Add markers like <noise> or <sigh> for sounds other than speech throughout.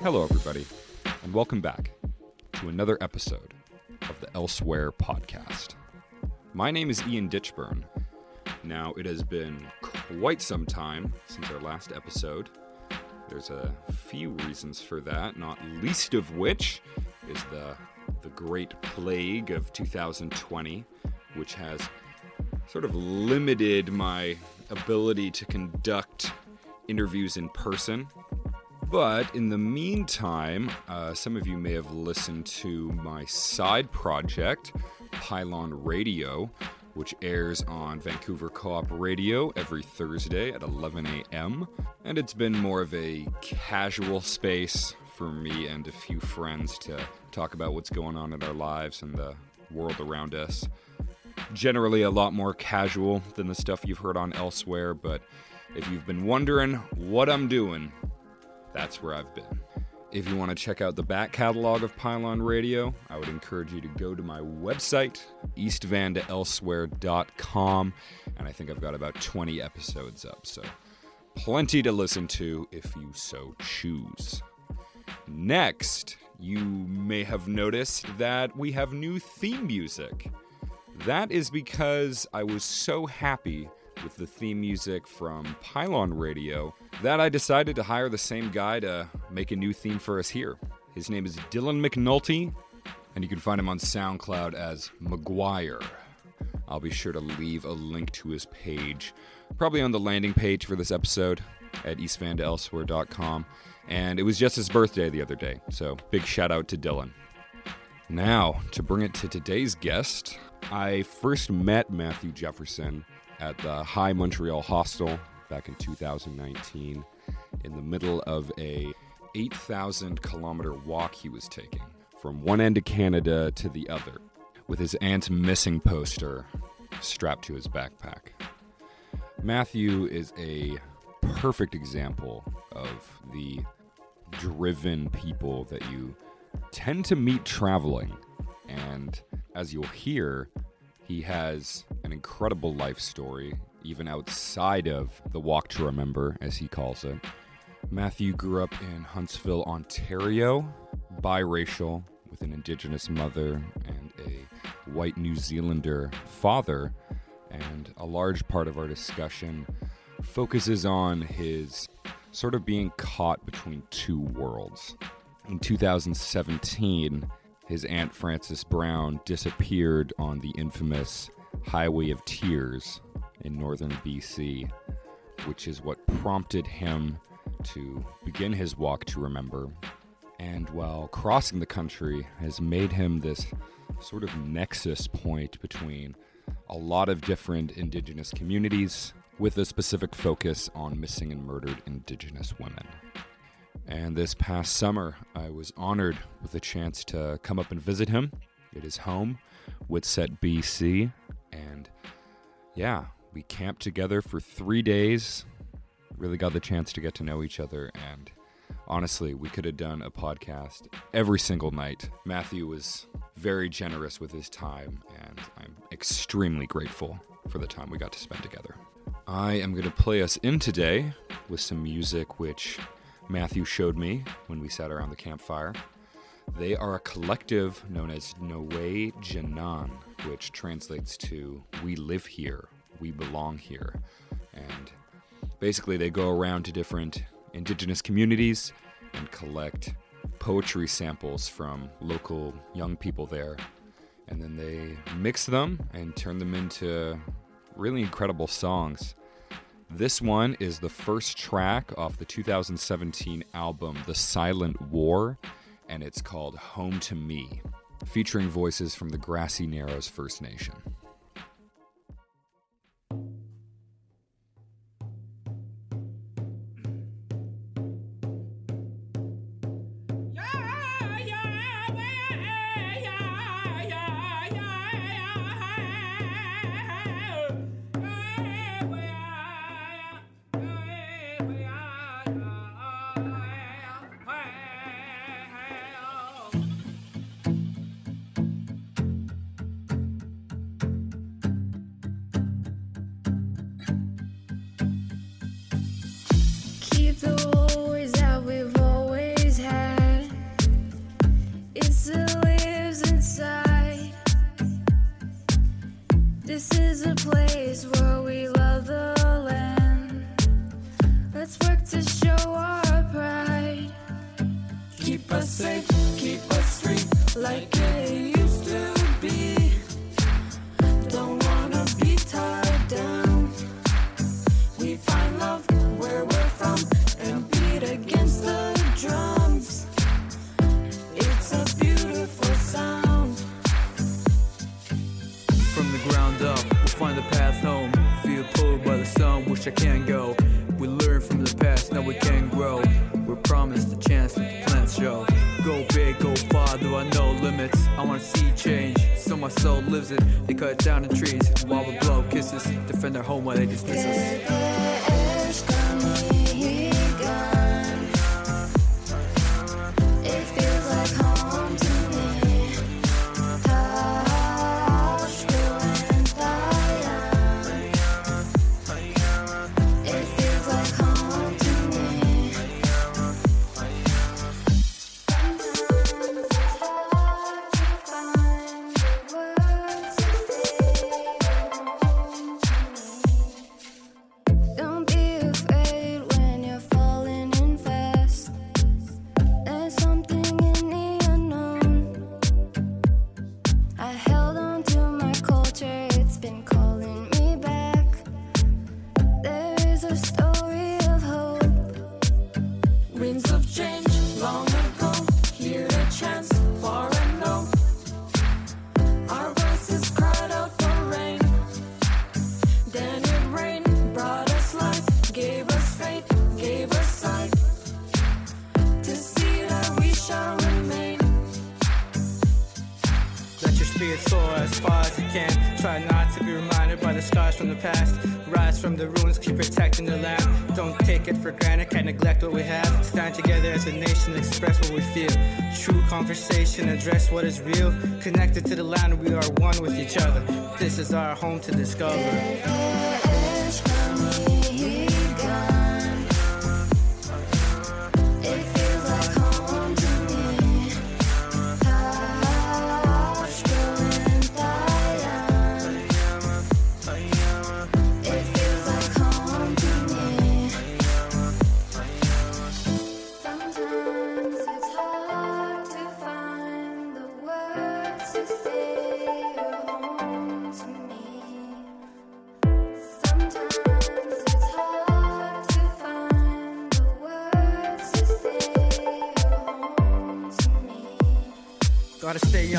Hello, everybody, and welcome back to another episode of the Elsewhere podcast. My name is Ian Ditchburn. Now, it has been quite some time since our last episode. There's a few reasons for that, not least of which is the, the great plague of 2020, which has sort of limited my ability to conduct interviews in person. But in the meantime, uh, some of you may have listened to my side project, Pylon Radio, which airs on Vancouver Co op Radio every Thursday at 11 a.m. And it's been more of a casual space for me and a few friends to talk about what's going on in our lives and the world around us. Generally, a lot more casual than the stuff you've heard on elsewhere, but if you've been wondering what I'm doing, that's where I've been. If you want to check out the back catalog of Pylon Radio, I would encourage you to go to my website, eastvandaelsewhere.com, and I think I've got about 20 episodes up, so plenty to listen to if you so choose. Next, you may have noticed that we have new theme music. That is because I was so happy with the theme music from Pylon Radio that I decided to hire the same guy to make a new theme for us here. His name is Dylan McNulty, and you can find him on SoundCloud as McGuire. I'll be sure to leave a link to his page, probably on the landing page for this episode at eastvandaelsewhere.com. And it was just his birthday the other day, so big shout out to Dylan. Now, to bring it to today's guest, I first met Matthew Jefferson at the High Montreal Hostel back in 2019 in the middle of a 8,000 kilometer walk he was taking from one end of Canada to the other with his aunt's missing poster strapped to his backpack. Matthew is a perfect example of the driven people that you tend to meet traveling. And as you'll hear, he has an incredible life story, even outside of the walk to remember, as he calls it. Matthew grew up in Huntsville, Ontario, biracial, with an Indigenous mother and a white New Zealander father. And a large part of our discussion focuses on his sort of being caught between two worlds. In 2017, his Aunt Frances Brown disappeared on the infamous Highway of Tears in northern BC, which is what prompted him to begin his walk to remember. And while crossing the country has made him this sort of nexus point between a lot of different indigenous communities with a specific focus on missing and murdered indigenous women. And this past summer, I was honored with a chance to come up and visit him at his home, Witset, BC. And yeah, we camped together for three days. Really got the chance to get to know each other. And honestly, we could have done a podcast every single night. Matthew was very generous with his time, and I'm extremely grateful for the time we got to spend together. I am going to play us in today with some music which Matthew showed me when we sat around the campfire. They are a collective known as N'we Jinan, which translates to We live here, we belong here. And basically, they go around to different indigenous communities and collect poetry samples from local young people there. And then they mix them and turn them into really incredible songs. This one is the first track off the 2017 album The Silent War, and it's called Home to Me, featuring voices from the Grassy Narrows First Nation. home to discover.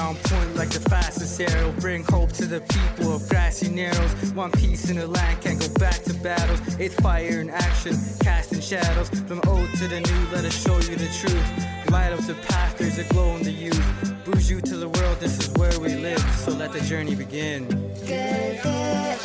on point like the fastest arrow. Bring hope to the people of grassy narrows. One piece in the land can't go back to battles. It's fire in action, casting shadows. From old to the new, let us show you the truth. Light up the path, there's a glow in the youth. Bouge you to the world, this is where we live. So let the journey begin. Good, good.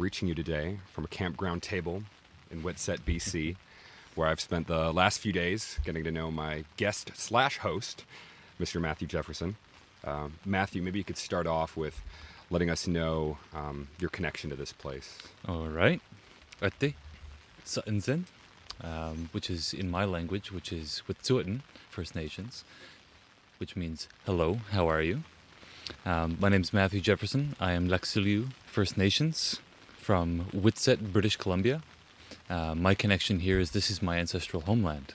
reaching you today from a campground table in Witset, BC, <laughs> where I've spent the last few days getting to know my guest slash host, Mr. Matthew Jefferson. Um, Matthew, maybe you could start off with letting us know um, your connection to this place. All right. Ate um, which is in my language, which is Wet'suwet'en, First Nations, which means hello, how are you? Um, my name is Matthew Jefferson. I am Laksilyu First Nations from Witset, British Columbia. Uh, my connection here is this is my ancestral homeland.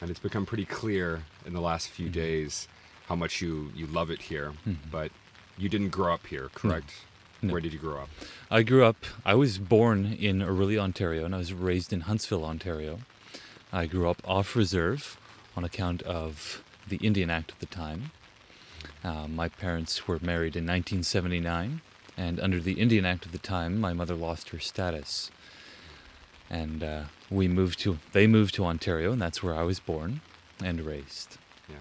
And it's become pretty clear in the last few days how much you, you love it here, but you didn't grow up here, correct? No. Where did you grow up? I grew up, I was born in Orillia, Ontario, and I was raised in Huntsville, Ontario. I grew up off reserve on account of the Indian Act at the time. Uh, my parents were married in 1979, and under the Indian Act of the time, my mother lost her status. And uh, we moved to, they moved to Ontario, and that's where I was born and raised. Yeah.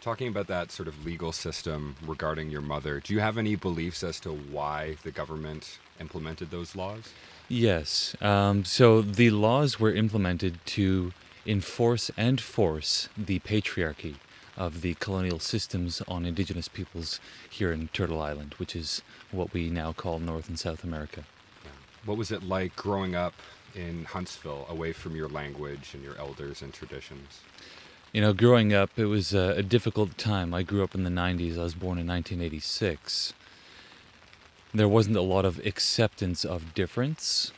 Talking about that sort of legal system regarding your mother, do you have any beliefs as to why the government implemented those laws? Yes. Um, so the laws were implemented to enforce and force the patriarchy of the colonial systems on indigenous peoples here in Turtle Island, which is what we now call North and South America. What was it like growing up in Huntsville, away from your language and your elders and traditions? You know, growing up, it was a, a difficult time. I grew up in the 90s. I was born in 1986. There wasn't a lot of acceptance of difference.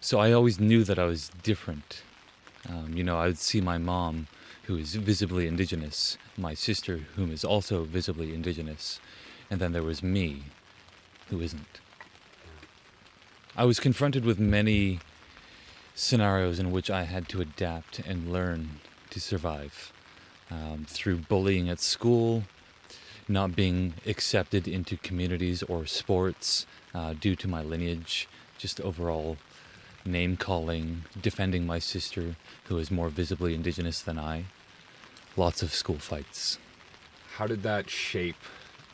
So I always knew that I was different. Um, you know, I would see my mom, who is visibly indigenous, my sister, whom is also visibly indigenous, and then there was me, who isn't. I was confronted with many scenarios in which I had to adapt and learn to survive um, through bullying at school, not being accepted into communities or sports uh, due to my lineage, just overall name calling, defending my sister, who is more visibly indigenous than I. Lots of school fights. How did that shape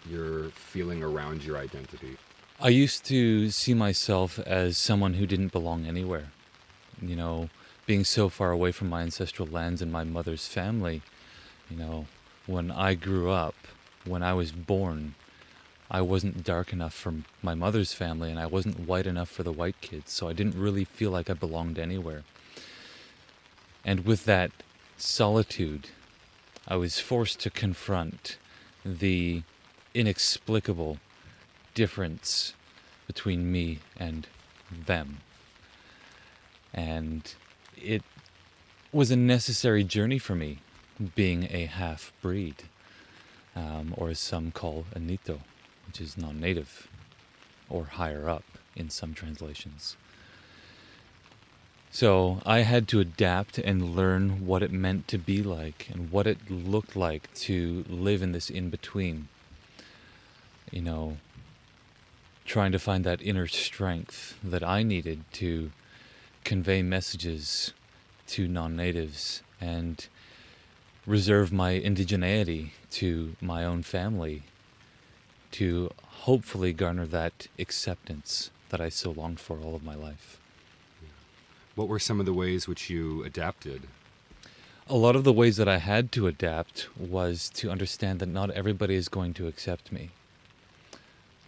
your feeling around your identity? I used to see myself as someone who didn't belong anywhere. You know, being so far away from my ancestral lands and my mother's family, you know, when I grew up, when I was born, I wasn't dark enough for my mother's family and I wasn't white enough for the white kids, so I didn't really feel like I belonged anywhere. And with that solitude, I was forced to confront the inexplicable difference between me and them. And it was a necessary journey for me, being a half breed, um, or as some call a Nito, which is non native, or higher up in some translations. So I had to adapt and learn what it meant to be like and what it looked like to live in this in between. You know, trying to find that inner strength that I needed to convey messages to non natives and reserve my indigeneity to my own family to hopefully garner that acceptance that I so longed for all of my life. What were some of the ways which you adapted? A lot of the ways that I had to adapt was to understand that not everybody is going to accept me.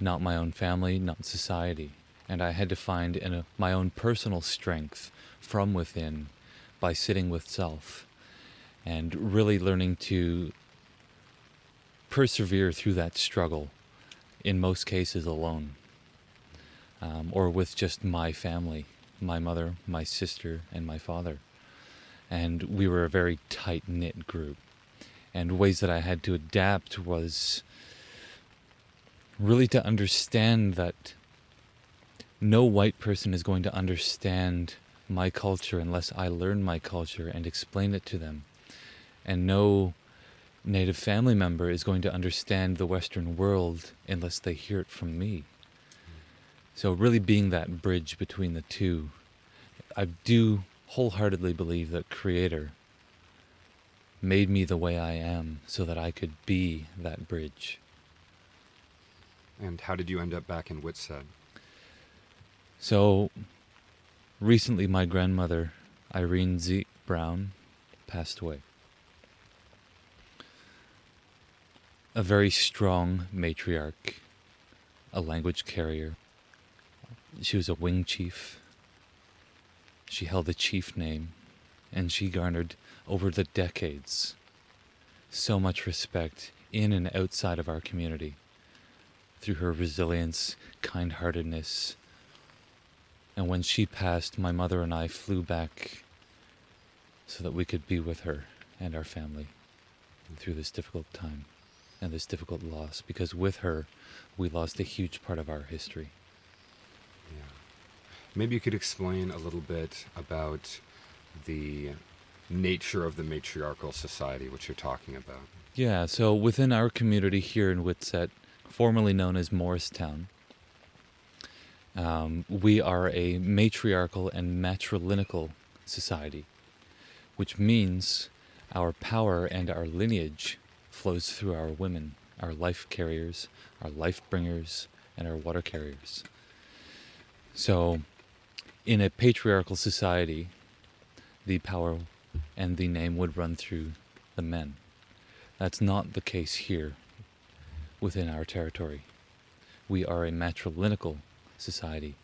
Not my own family, not society. And I had to find in a, my own personal strength from within by sitting with self and really learning to persevere through that struggle, in most cases alone, um, or with just my family my mother, my sister, and my father. And we were a very tight knit group. And ways that I had to adapt was really to understand that no white person is going to understand my culture unless I learn my culture and explain it to them. And no native family member is going to understand the Western world unless they hear it from me. So, really being that bridge between the two, I do wholeheartedly believe that Creator made me the way I am so that I could be that bridge. And how did you end up back in Witset? So, recently my grandmother, Irene Z. Brown, passed away. a very strong matriarch, a language carrier. She was a wing chief. She held a chief name, and she garnered over the decades so much respect in and outside of our community through her resilience, kind heartedness. And when she passed, my mother and I flew back so that we could be with her and our family through this difficult time and this difficult loss because with her we lost a huge part of our history. Maybe you could explain a little bit about the nature of the matriarchal society, which you're talking about. Yeah, so within our community here in Witset, formerly known as Moricetown, um, we are a matriarchal and matrilineal society, which means our power and our lineage flows through our women, our life carriers, our life bringers, and our water carriers. So, in a patriarchal society, the power and the name would run through the men. That's not the case here within our territory. We are a matrilineal society.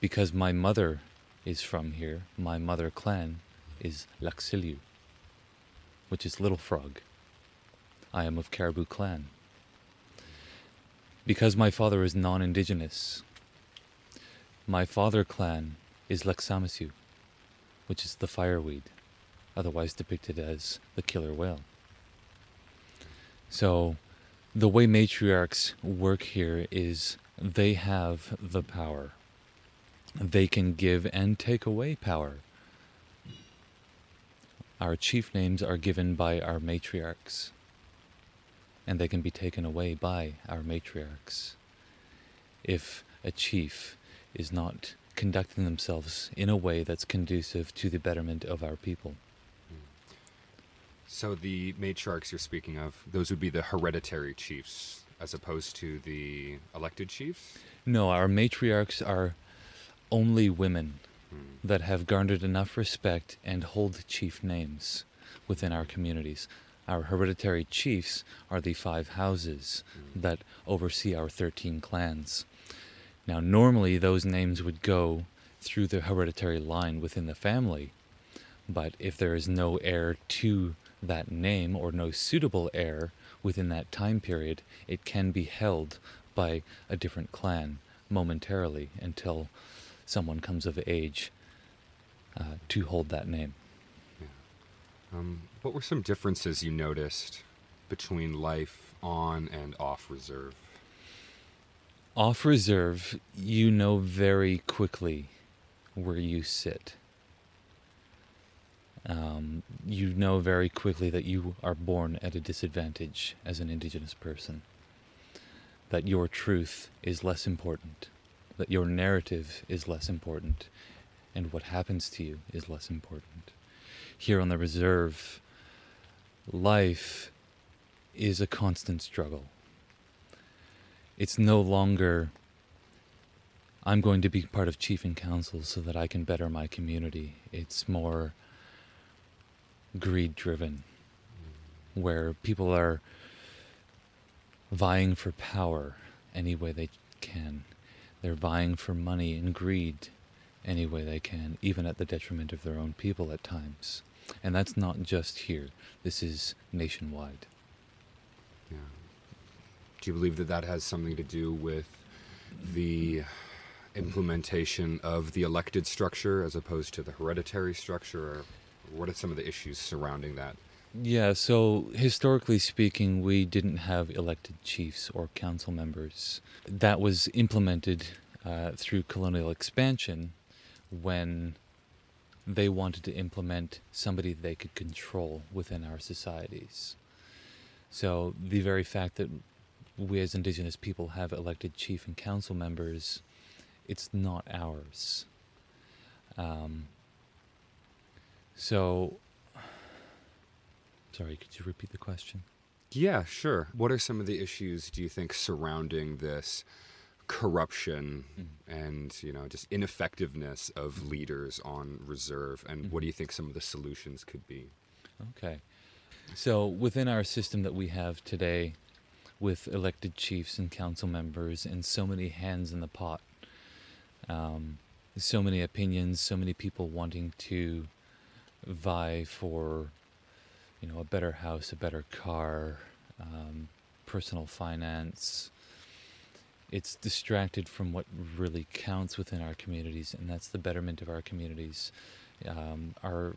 Because my mother is from here, my mother clan is Laksilyu, which is Little Frog. I am of Caribou clan. Because my father is non indigenous, my father clan is Laksamshu, which is the fireweed, otherwise depicted as the killer whale. So, the way matriarchs work here is they have the power. They can give and take away power. Our chief names are given by our matriarchs, and they can be taken away by our matriarchs. If a chief is not conducting themselves in a way that's conducive to the betterment of our people. So the matriarchs you're speaking of, those would be the hereditary chiefs, as opposed to the elected chiefs. No, our matriarchs are only women hmm. that have garnered enough respect and hold chief names within our communities. Our hereditary chiefs are the five houses hmm. that oversee our 13 clans. Now, normally those names would go through the hereditary line within the family, but if there is no heir to that name or no suitable heir within that time period, it can be held by a different clan momentarily until someone comes of age uh, to hold that name. Um, what were some differences you noticed between life on and off reserve? Off reserve, you know very quickly where you sit. Um, you know very quickly that you are born at a disadvantage as an Indigenous person. That your truth is less important. That your narrative is less important. And what happens to you is less important. Here on the reserve, life is a constant struggle. It's no longer, I'm going to be part of chief and council so that I can better my community. It's more greed driven, where people are vying for power any way they can. They're vying for money and greed any way they can, even at the detriment of their own people at times. And that's not just here, this is nationwide. Yeah. Do you believe that that has something to do with the implementation of the elected structure as opposed to the hereditary structure? Or what are some of the issues surrounding that? Yeah, so historically speaking, we didn't have elected chiefs or council members. That was implemented uh, through colonial expansion when they wanted to implement somebody they could control within our societies. So the very fact that we as Indigenous people have elected chief and council members, it's not ours. Um, so, sorry, could you repeat the question? Yeah, sure. What are some of the issues do you think surrounding this corruption mm-hmm. and, you know, just ineffectiveness of mm-hmm. leaders on reserve and what do you mm-hmm. think some of the solutions could be? Okay. So within our system that we have today, with elected chiefs and council members and so many hands in the pot. Um, so many opinions, so many people wanting to vie for, you know, a better house, a better car, um, personal finance. It's distracted from what really counts within our communities, and that's the betterment of our communities. Um, our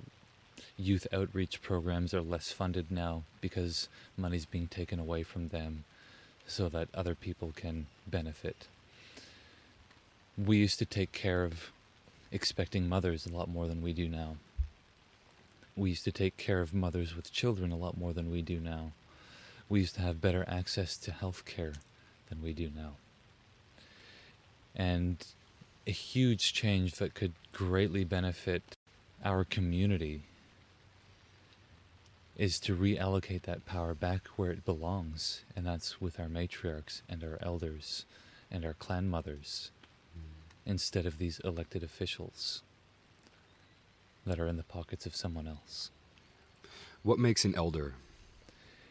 youth outreach programs are less funded now because money's being taken away from them so that other people can benefit. We used to take care of expecting mothers a lot more than we do now. We used to take care of mothers with children a lot more than we do now. We used to have better access to health care than we do now. And a huge change that could greatly benefit our community is to reallocate that power back where it belongs, and that's with our matriarchs and our elders and our clan mothers, hmm. instead of these elected officials that are in the pockets of someone else. What makes an elder?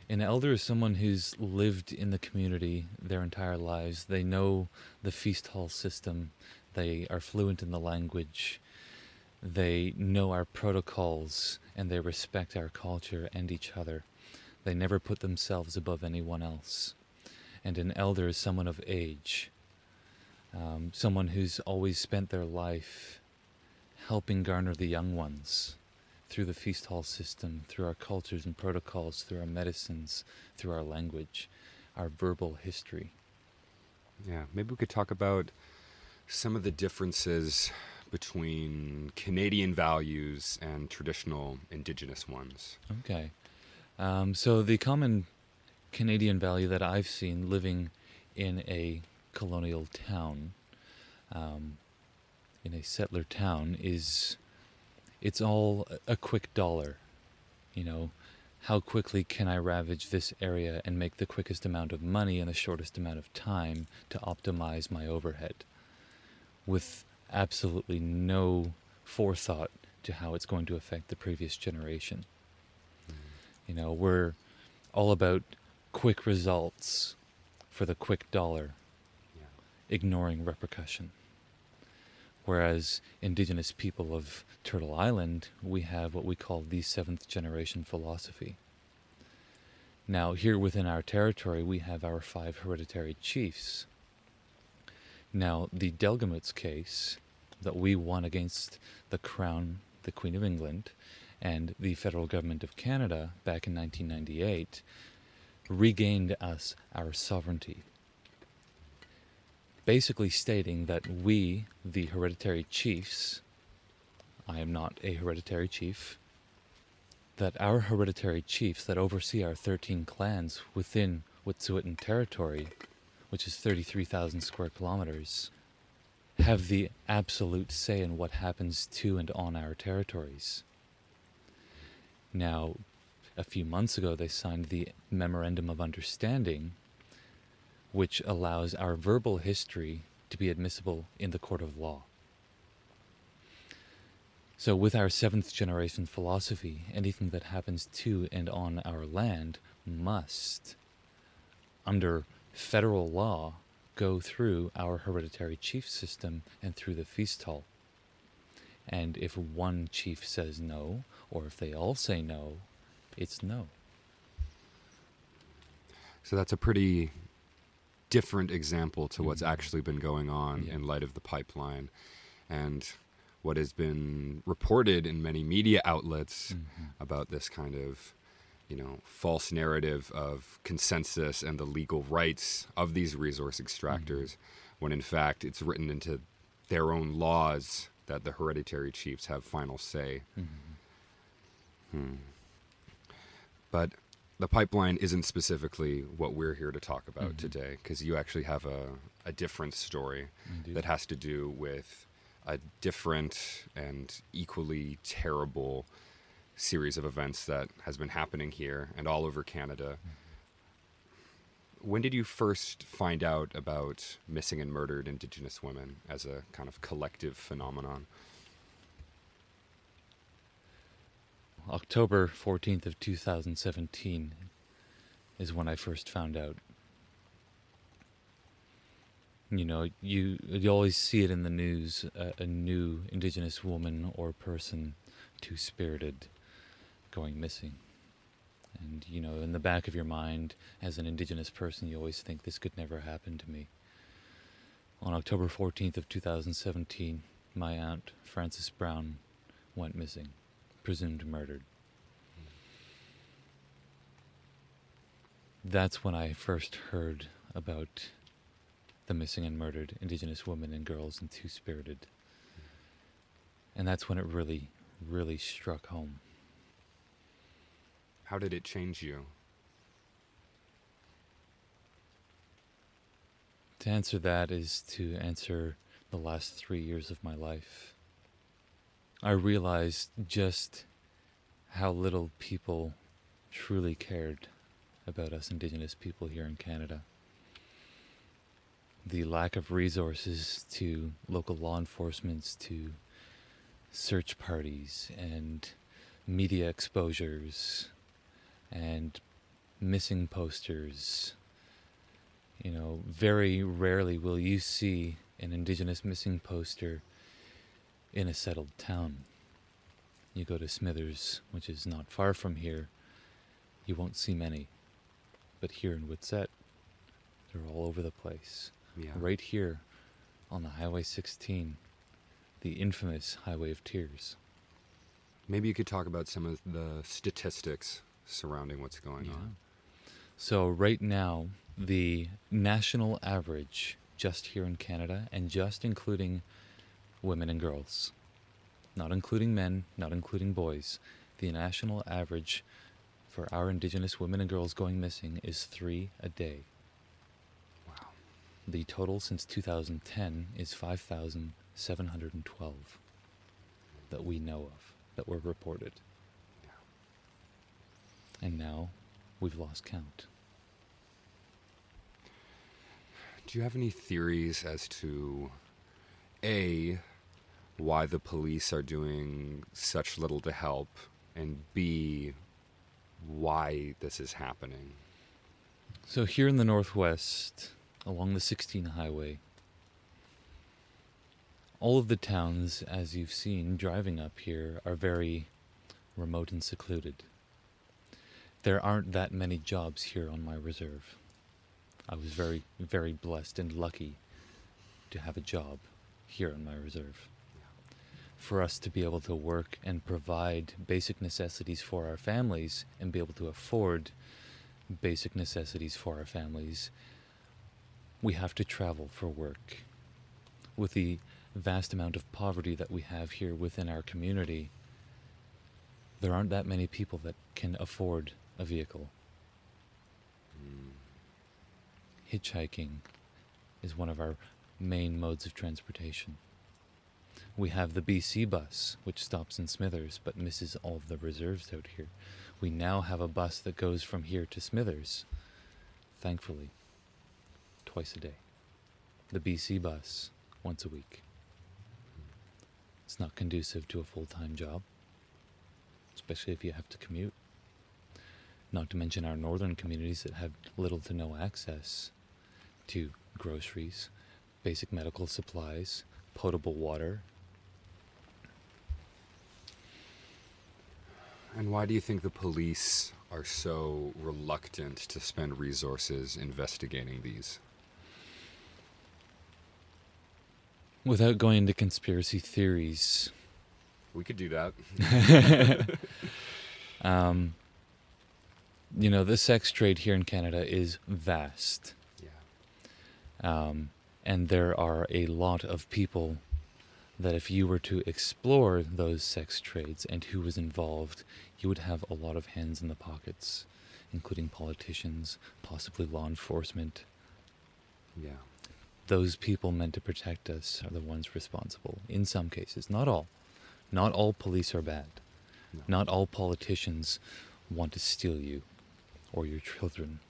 An elder is someone who's lived in the community their entire lives. They know the feast hall system. They are fluent in the language. They know our protocols and they respect our culture and each other. They never put themselves above anyone else. And an elder is someone of age, um, someone who's always spent their life helping garner the young ones through the feast hall system, through our cultures and protocols, through our medicines, through our language, our verbal history. Yeah, maybe we could talk about some of the differences between Canadian values and traditional Indigenous ones. Okay. Um, so the common Canadian value that I've seen living in a colonial town, um, in a settler town, is it's all a- quick dollar. You know, how quickly can I ravage this area and make the quickest amount of money in the shortest amount of time to optimize my overhead with absolutely no forethought to how it's going to affect the previous generation. Hmm. You know, we're all about quick results for the quick dollar, Yeah. ignoring repercussion. Whereas indigenous people of Turtle Island, we have what we call the seventh generation philosophy. Now, here within our territory, we have our five hereditary chiefs. Now, the Delgamuukw case that we won against the Crown, the Queen of England, and the federal government of Canada back in 1998 regained us our sovereignty. Basically, stating that we, the hereditary chiefs, I am not a hereditary chief, that our hereditary chiefs that oversee our 13 clans within Wet'suwet'en territory, which is 33,000 square kilometers, have the absolute say in what happens to and on our territories. Now, a few months ago, they signed the Memorandum of Understanding, which allows our verbal history to be admissible in the court of law. So, with our seventh generation philosophy, anything that happens to and on our land must, under federal law, go through our hereditary chief system and through the feast hall. And if one chief says no, or if they all say no, it's no. So that's a pretty different example to what's Mhm. actually been going on Yeah. in light of the pipeline and what has been reported in many media outlets Mhm. about this kind of you know false narrative of consensus and the legal rights of these resource extractors when in fact it's written into their own laws that the hereditary chiefs have final say Mhm. Hmm. But the pipeline isn't specifically what we're here to talk about Mhm. today, because you actually have a, a different story Indeed. that has to do with a different and equally terrible series of events that has been happening here and all over Canada. When did you first find out about missing and murdered Indigenous women as a kind of collective phenomenon? October 14th of 2017 is when I first found out. You know, you you always see it in the news. A, a new Indigenous woman or person, two spirited, going missing. And you know, in the back of your mind, as an Indigenous person, you always think this could never happen to me. On October 14th of 2017, my aunt, Frances Brown, went missing, presumed murdered. That's when I first heard about the missing and murdered Indigenous women and girls in Two Spirited. And that's when it really, really struck home. How did it change you? To answer that is to answer the last three years of my life. I realized just how little people truly cared about us Indigenous people here in Canada. The lack of resources to local law enforcements, to search parties, and media exposures, and missing posters. You know, very rarely will you see an Indigenous missing poster in a settled town. You go to Smithers, which is not far from here, you won't see many. But here in Witset, they're all over the place. Yeah. Right here on the Highway 16, the infamous Highway of Tears. Maybe you could talk about some of the statistics surrounding what's going on. So, right now, the national average, just here in Canada, and just including women and girls, not including men, not including boys, the national average for our Indigenous women and girls going missing is three a day. Wow. The total since 2010 is 5,712 that we know of, that were reported. And now we've lost count. Do you have any theories as to A, why the police are doing such little to help, and B, why this is happening? So, here in the Northwest, along the 16 highway, all of the towns, as you've seen driving up here, are very remote and secluded. There aren't that many jobs here on my reserve. I was very, very blessed and lucky to have a job here on my reserve. For us to be able to work and provide basic necessities for our families and be able to afford basic necessities for our families, we have to travel for work. With the vast amount of poverty that we have here within our community, there aren't that many people that can afford a vehicle. Hitchhiking is one of our main modes of transportation. We have the BC bus, which stops in Smithers but misses all of the reserves out here. We now have a bus that goes from here to Smithers, thankfully, twice a day. The BC bus, once a week. It's not conducive to a full time job, especially if you have to commute. Not to mention our northern communities that have little to no access to groceries, basic medical supplies, potable water. And why do you think the police are so reluctant to spend resources investigating these? Without going into conspiracy theories, We could do that. <laughs> <laughs> um, you know, the sex trade here in Canada is vast. yeah. Um, and there are a lot of people that if you were to explore those sex trades and who was involved, you would have a lot of hands in the pockets, including politicians, possibly law enforcement. Yeah. Those people meant to protect us are the ones responsible, in some cases. Not all. Not all police are bad. No. Not all politicians want to steal you, or your children,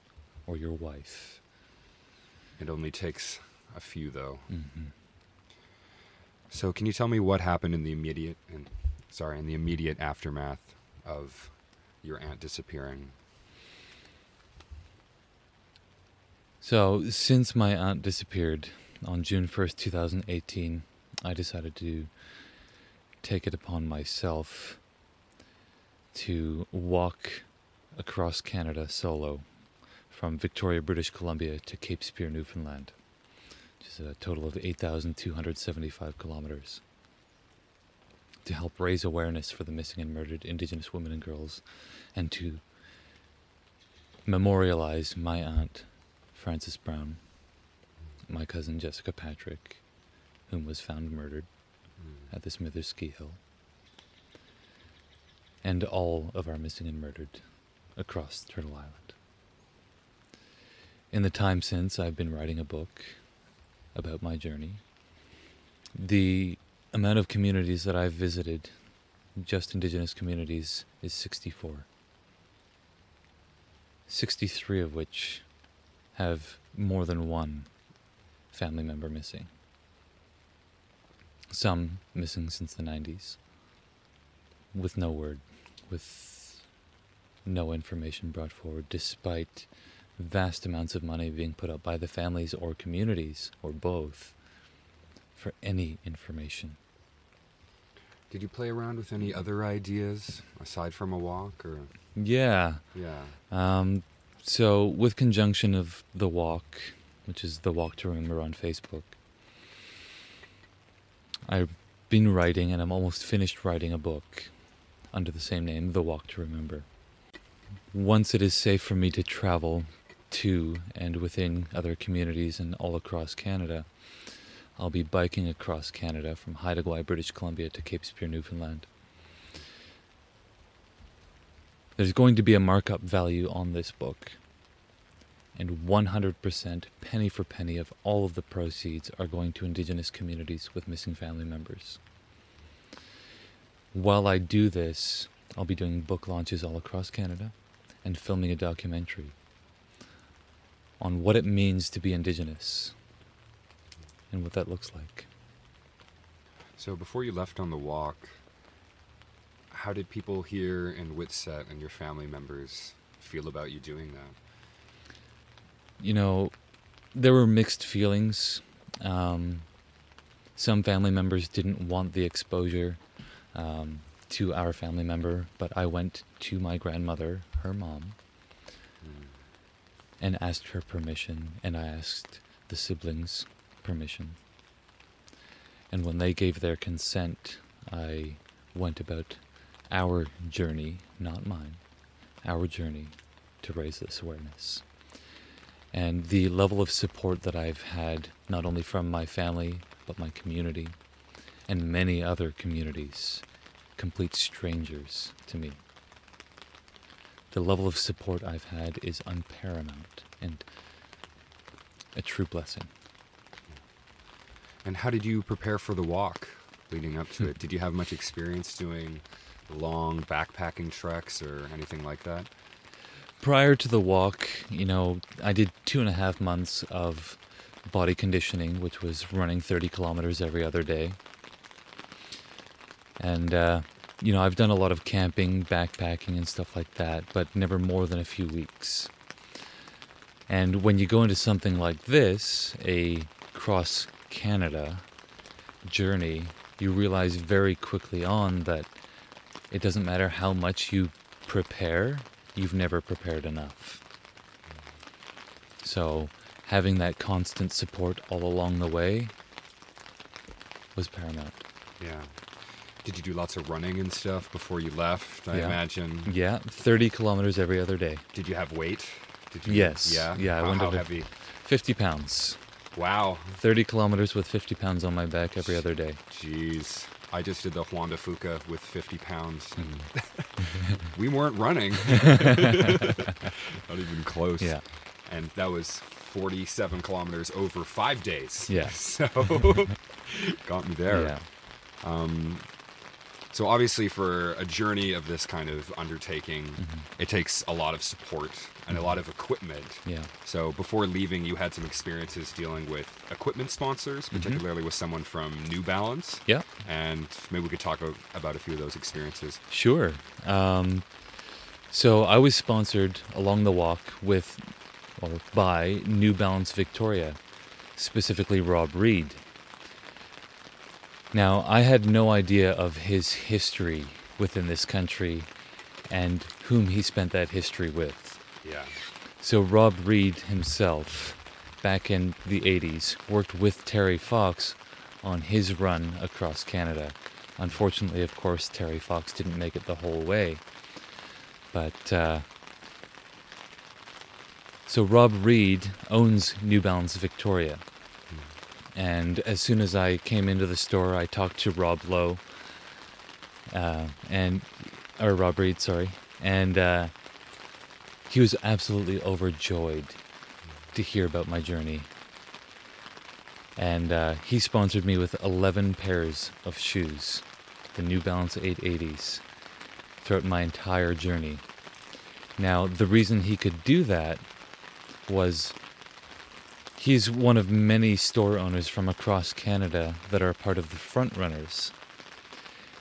or your wife. It only takes a few, though. hmm So, can you tell me what happened in the immediate and sorry, in the immediate aftermath of your aunt disappearing? So, since my aunt disappeared, on June 1st, 2018, I decided to take it upon myself to walk across Canada solo from Victoria, British Columbia to Cape Spear, Newfoundland, which is a total of 8,275 kilometers, to help raise awareness for the missing and murdered Indigenous women and girls and to memorialize my aunt, Frances Brown, my cousin Jessica Patrick, whom was found murdered at the Smithers Ski Hill, and all of our missing and murdered across Turtle Island. In the time since, I've been writing a book about my journey. The amount of communities that I've visited, just Indigenous communities, is 64. 63 of which have more than one family member missing. Some missing since the 90s, with no word, with no information brought forward, despite vast amounts of money being put up by the families or communities, or both, for any information. Did you play around with any other ideas aside from a walk or Yeah. yeah. Um, so, with conjunction of the walk, which is the walk to remember on Facebook, I've been writing, and I'm almost finished writing a book under the same name, The Walk to Remember. Once it is safe for me to travel to and within other communities and all across Canada, I'll be biking across Canada from Haida Gwaii, British Columbia to Cape Spear, Newfoundland. There's going to be a markup value on this book. And 100% penny for penny of all of the proceeds are going to Indigenous communities with missing family members. While I do this, I'll be doing book launches all across Canada and filming a documentary on what it means to be Indigenous and what that looks like. So before you left on the walk, how did people here in Witset and your family members feel about you doing that? you know, there were mixed feelings. Um, some family members didn't want the exposure um, to our family member, but I went to my grandmother, her mom, hmm. and asked her permission, and I asked the siblings permission. And when they gave their consent, I went about our journey, not mine, our journey to raise this awareness and the level of support that I've had, not only from my family, but my community, and many other communities, complete strangers to me. The level of support I've had is unparamount and a true blessing. And how did you prepare for the walk leading up to it? Did you have much experience doing long backpacking treks or anything like that? Prior to the walk, you know, I did two and a half months of body conditioning, which was running 30 kilometers every other day. And, uh, you know, I've done a lot of camping, backpacking, and stuff like that, but never more than a few weeks. And when you go into something like this, a cross Canada journey, you realize very quickly on that it doesn't matter how much you prepare, you've never prepared enough. So, having that constant support all along the way was paramount. Yeah. Did you do lots of running and stuff before you left? I Yeah. imagine. Yeah, 30 kilometers every other day. Did you have weight? Did you? Yes. Yeah. Yeah, I How, went how heavy? 50 pounds. Wow. 30 kilometers with 50 pounds on my back every other day. Jeez. I just did the Juan de Fuca with 50 pounds. Mm. <laughs> we weren't running. <laughs> Not even close. Yeah. And that was 47 kilometers over five days. Yeah. <laughs> So got me there. Yeah. So obviously, for a journey of this kind of undertaking, Mm-hmm. it takes a lot of support and a lot of equipment. Yeah. So before leaving, you had some experiences dealing with equipment sponsors, Mm-hmm. particularly with someone from New Balance. Yeah. And maybe we could talk about a few of those experiences. Sure. Um, so I was sponsored along the walk with, or by New Balance Victoria. specifically Rob Reed. Now, I had no idea of his history within this country and whom he spent that history with. Yeah. So, Rob Reed himself, back in the 80s, worked with Terry Fox on his run across Canada. Unfortunately, of course, Terry Fox didn't make it the whole way. But, uh, so Rob Reed owns New Balance Victoria. And as soon as I came into the store, I talked to Rob Lowe, uh, and or Rob Reed, sorry, and uh, he was absolutely overjoyed to hear about my journey. And uh, he sponsored me with 11 pairs of shoes, the New Balance 880s, throughout my entire journey. Now, the reason he could do that was he's one of many store owners from across Canada that are part of the front runners.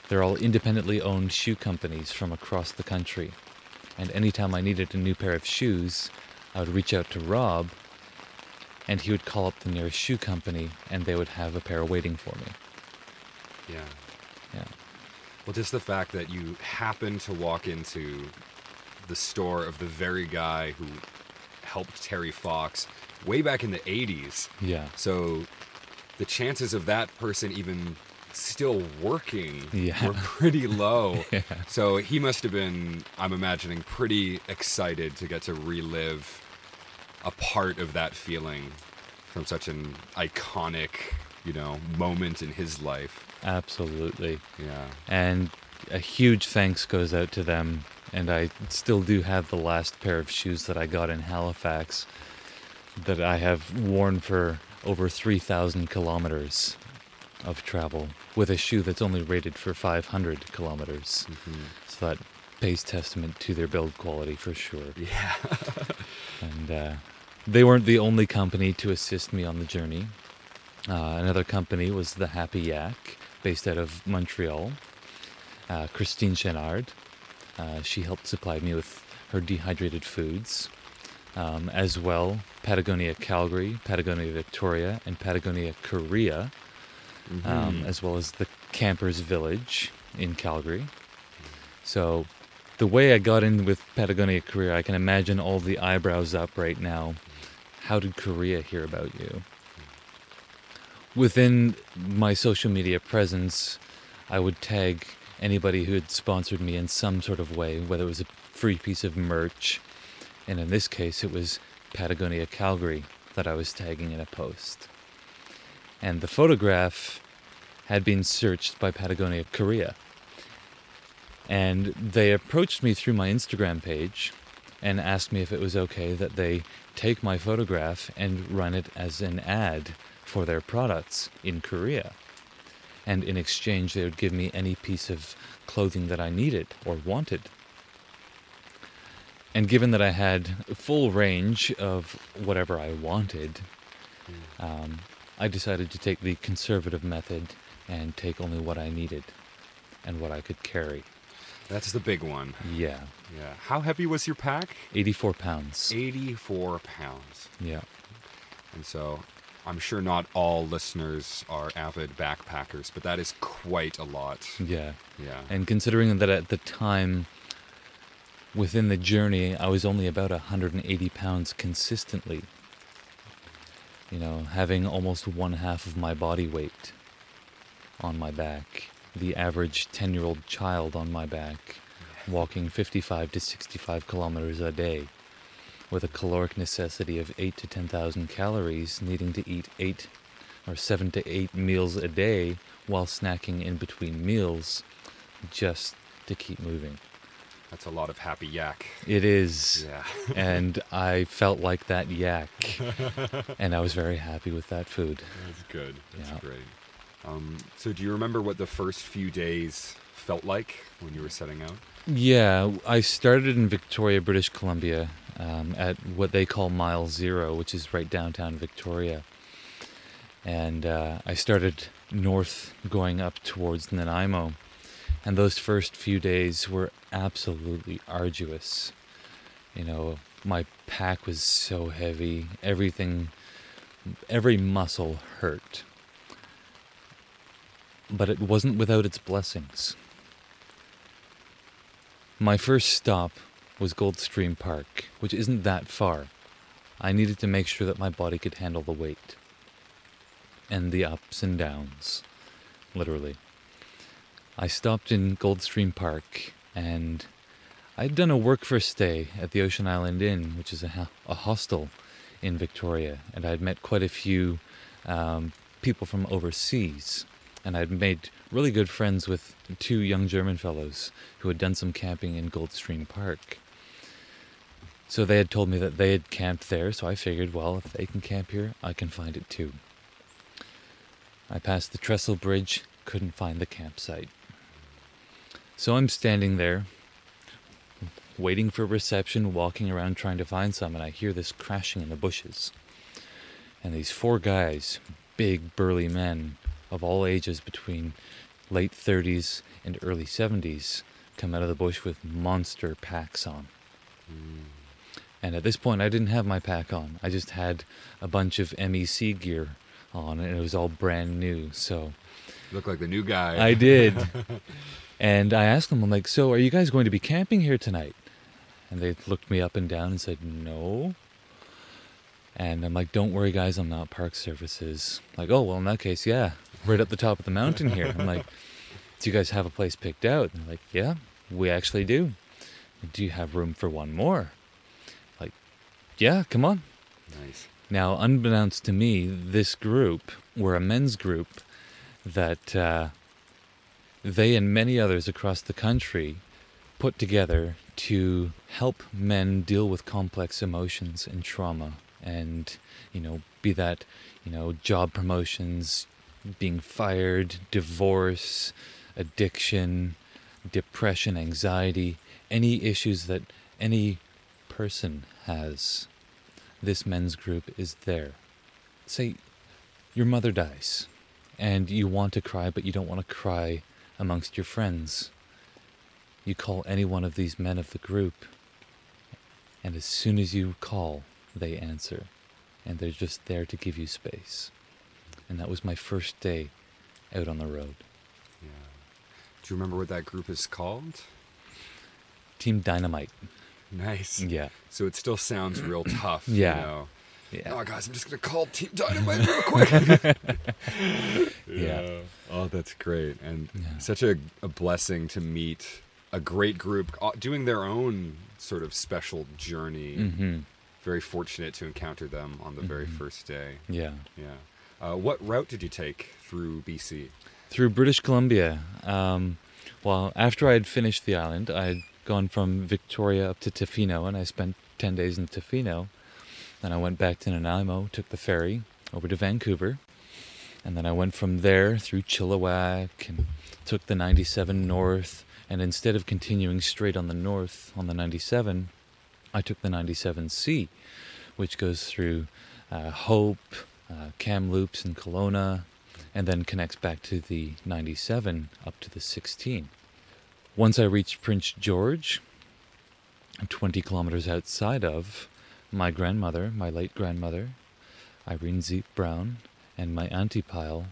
They're all independently owned shoe companies from across the country. And anytime I needed a new pair of shoes, I would reach out to Rob and he would call up the nearest shoe company and they would have a pair waiting for me. Yeah. Yeah. Well, just the fact that you happen to walk into the store of the very guy who helped Terry Fox way back in the 80s. Yeah. So the chances of that person even still working Yeah. were pretty <laughs> low. Yeah. So he must have been, I'm imagining, pretty excited to get to relive a part of that feeling from such an iconic, you know, moment in his life. Absolutely. Yeah. And a huge thanks goes out to them. And I still do have the last pair of shoes that I got in Halifax that I have worn for over 3,000 kilometers of travel with a shoe that's only rated for 500 kilometers. So that pays testament to their build quality for sure. Yeah. <laughs> And uh, they weren't the only company to assist me on the journey. Uh, another company was the Happy Yak, based out of Montreal. Uh, Christine Chenard. Uh, she helped supply me with her dehydrated foods. Um, as well, Patagonia Calgary, Patagonia Victoria, and Patagonia Korea, um, as well as the Campers Village in Calgary. So, the way I got in with Patagonia Korea, I can imagine all the eyebrows up right now. How did Korea hear about you? Within my social media presence, I would tag anybody who had sponsored me in some sort of way, whether it was a free piece of merch, and in this case, it was Patagonia Calgary that I was tagging in a post. And the photograph had been searched by Patagonia Korea. And they approached me through my Instagram page and asked me if it was okay that they take my photograph and run it as an ad for their products in Korea. And in exchange, they would give me any piece of clothing that I needed or wanted. And given that I had full range of whatever I wanted, um, I decided to take the conservative method and take only what I needed and what I could carry. That's the big one. Yeah, Yeah. How heavy was your pack? 84 pounds. 84 pounds. Yeah. And so I'm sure not all listeners are avid backpackers, but that is quite a lot. Yeah. Yeah. And considering that at the time, within the journey, I was only about 180 pounds consistently. You know, having almost one half of my body weight on my back, the average 10 year old child on my back, walking 55 to 65 kilometers a day, with a caloric necessity of 8 to 10,000 calories, needing to eat 8 or 7 to 8 meals a day while snacking in between meals just to keep moving. That's a lot of happy yak. It is. Yeah. <laughs> and I felt like that yak. <laughs> and I was very happy with that food. That's good. That's Yeah. great. Um, so, do you remember what the first few days felt like when you were setting out? Yeah, I started in Victoria, British Columbia, um, at what they call Mile Zero, which is right downtown Victoria. And uh, I started north going up towards Nanaimo. And those first few days were absolutely arduous. You know, my pack was so heavy, everything every muscle hurt. But it wasn't without its blessings. My first stop was Goldstream Park, which isn't that far. I needed to make sure that my body could handle the weight and the ups and downs, literally. I stopped in Goldstream Park and I'd done a work for stay at the Ocean Island Inn, which is a, a hostel in Victoria, and I'd met quite a few um, people from overseas, and I'd made really good friends with two young German fellows who had done some camping in Goldstream Park. So they had told me that they had camped there, so I figured, well, if they can camp here, I can find it too. I passed the trestle bridge, couldn't find the campsite. So I'm standing there, waiting for reception, walking around trying to find some, and I hear this crashing in the bushes. And these four guys, big burly men of all ages between late 30s and early 70s, come out of the bush with monster packs on. Mm. And at this point, I didn't have my pack on. I just had a bunch of MEC gear on, and it was all brand new. So Look like the new guy. I did. <laughs> and I asked them, I'm like, so are you guys going to be camping here tonight? And they looked me up and down and said, no. And I'm like, don't worry, guys, I'm not park services. Like, oh, well, in that case, yeah, right up the top of the mountain here. I'm like, do you guys have a place picked out? And they're like, yeah, we actually do. Do you have room for one more? Like, yeah, come on. Nice. Now, unbeknownst to me, this group were a men's group that uh, they and many others across the country put together to help men deal with complex emotions and trauma and you know be that you know job promotions being fired divorce addiction depression anxiety any issues that any person has. This men's group is there. Say your mother dies and you want to cry but you don't want to cry amongst your friends you call any one of these men of the group and as soon as you call they answer and they're just there to give you space and that was my first day out on the road Yeah. Do you remember what that group is called? team dynamite Nice. yeah So it still sounds real <clears throat> tough. Yeah. You know? Yeah Oh, guys, I'm just gonna call Team Dynamite real quick. <laughs> <laughs> Yeah. Oh, that's great, and Yeah. such a, a blessing to meet a great group uh, doing their own sort of special journey. hmm Very fortunate to encounter them on the very Mhm. first day. yeah Yeah. Uh, what route did you take through BC? through British Columbia. Um, well, after I had finished the island, I had gone from Victoria up to Tofino, and I spent 10 days in Tofino. Then I went back to Nanaimo, took the ferry over to Vancouver, and then I went from there through Chilliwack and took the 97 north. And instead of continuing straight on the north on the 97, I took the 97C, which goes through uh, Hope, uh, Kamloops, and Kelowna, and then connects back to the 97 up to the 16. Once I reached Prince George, 20 kilometers outside of, my grandmother, my late grandmother, Irene Zeep Brown, and my auntie Pyle,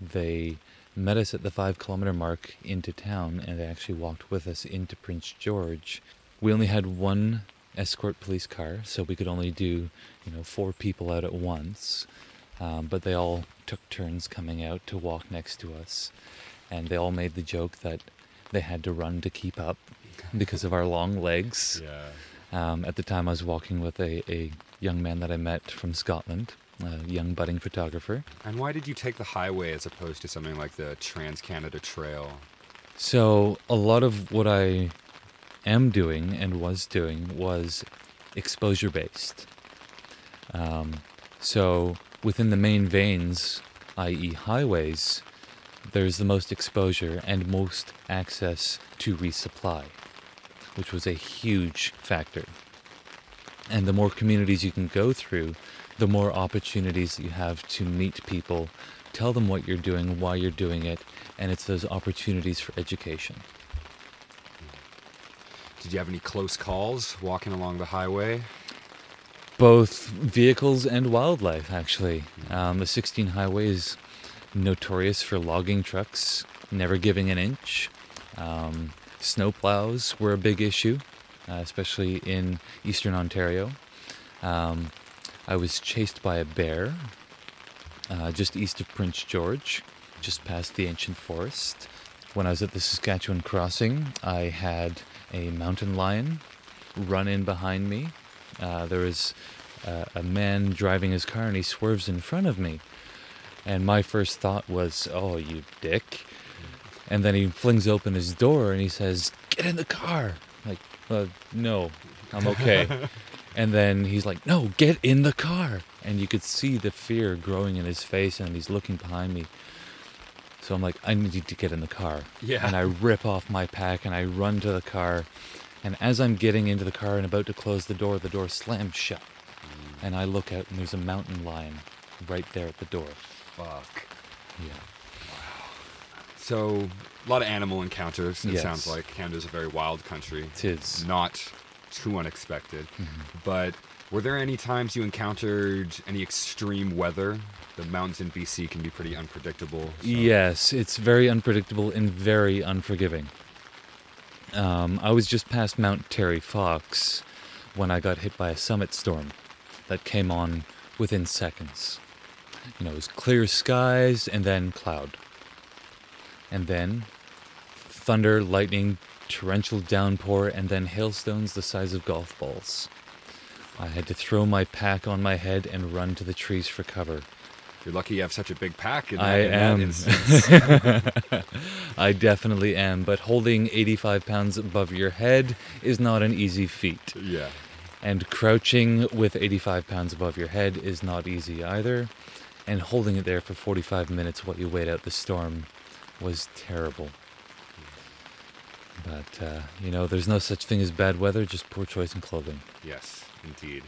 they met us at the five kilometer mark into town and they actually walked with us into Prince George. We only had one escort police car, so we could only do, you know, four people out at once. Um, but they all took turns coming out to walk next to us, and they all made the joke that they had to run to keep up because of our long legs. Yeah. Um, at the time, I was walking with a, a young man that I met from Scotland, a young budding photographer. And why did you take the highway as opposed to something like the Trans Canada Trail? So, a lot of what I am doing and was doing was exposure based. Um, so, within the main veins, i.e., highways, there's the most exposure and most access to resupply, which was a huge factor. And the more communities you can go through, the more opportunities you have to meet people, tell them what you're doing, why you're doing it, and it's those opportunities for education. Did you have any close calls walking along the highway? both vehicles and wildlife, actually. Um, the 16 highway is notorious for logging trucks never giving an inch. Um, snowplows were a big issue, uh, especially in eastern Ontario. Um, I was chased by a bear uh, just east of Prince George, just past the ancient forest. When I was at the Saskatchewan crossing, I had a mountain lion run in behind me. Uh, there was uh, a man driving his car and he swerves in front of me. And my first thought was, oh, you dick. And then he flings open his door and he says, get in the car. Like, uh, no, I'm okay. <laughs> and then he's like, no, get in the car. And you could see the fear growing in his face and he's looking behind me. So I'm like, I need to get in the car. Yeah. And I rip off my pack and I run to the car. And as I'm getting into the car and about to close the door, the door slams shut. And I look out and there's a mountain lion right there at the door. Fuck. Yeah. So, a lot of animal encounters. It Yes. sounds like Canada's a very wild country. It is. Not too unexpected. Mm-hmm. But were there any times you encountered any extreme weather? The mountains in BC can be pretty unpredictable. so- Yes, it's very unpredictable and very unforgiving. Um, I was just past Mount Terry Fox when I got hit by a summit storm that came on within seconds. You know, it was clear skies and then cloud. And then thunder, lightning, torrential downpour, and then hailstones the size of golf balls. I had to throw my pack on my head and run to the trees for cover. You're lucky you have such a big pack in that, I in am. <laughs> <laughs> I definitely am, but holding 85 pounds above your head is not an easy feat. yeah. And crouching with 85 pounds above your head is not easy either. And holding it there for 45 minutes while you wait out the storm was terrible. But, uh, you know, there's no such thing as bad weather, just poor choice in clothing. Yes, indeed.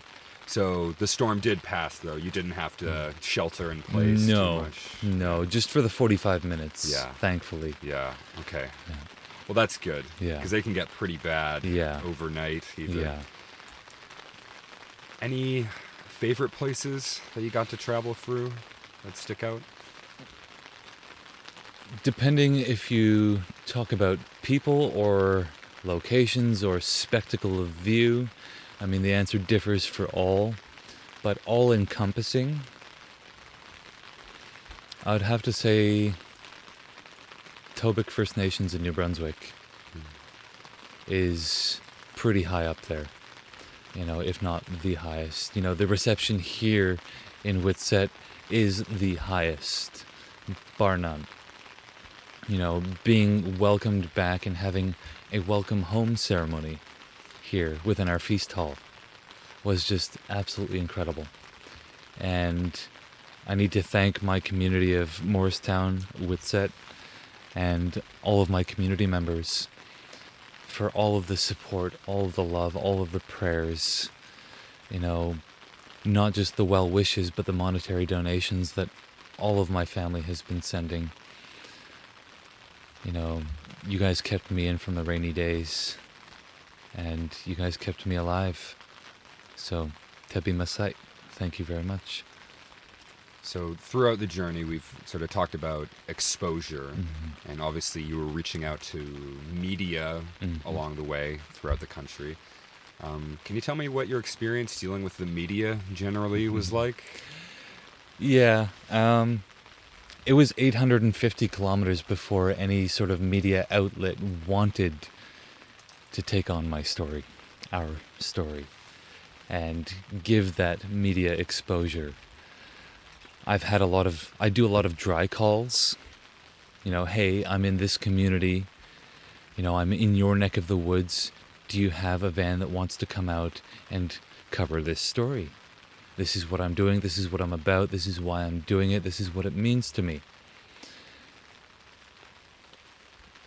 So the storm did pass, though. You didn't have to shelter in place too no, much. no, just for the 45 minutes, Yeah. thankfully. Yeah. Okay. Yeah. Well, that's good. Yeah. Because they can get pretty bad. Yeah. Overnight. Even. Yeah. Any favorite places that you got to travel through that stick out? Depending if you talk about people or locations or spectacle of view, I mean, the answer differs for all, but all encompassing, I'd have to say Tobique First Nations in New Brunswick hmm. is pretty high up there, you know, if not the highest. You know, the reception here in Witset is the highest, bar none you know, being welcomed back and having a welcome home ceremony here within our feast hall was just absolutely incredible. And I need to thank my community of Moricetown, Witset, and all of my community members for all of the support, all of the love, all of the prayers, you know, not just the well wishes, but the monetary donations that all of my family has been sending you know, you guys kept me in from the rainy days, and you guys kept me alive. So, Tebi Masai, thank you very much. So throughout the journey, we've sort of talked about exposure, Mm-hmm. and obviously you were reaching out to media Mhm. along the way throughout the country. Um, can you tell me what your experience dealing with the media generally was Mm-hmm. like? Yeah, um, it was 850 kilometers before any sort of media outlet wanted to take on my story, our story, and give that media exposure. I've had a lot of, I do a lot of dry calls. You know, hey, I'm in this community. You know, I'm in your neck of the woods. Do you have a van that wants to come out and cover this story? This is what I'm doing. This is what I'm about. This is why I'm doing it. This is what it means to me.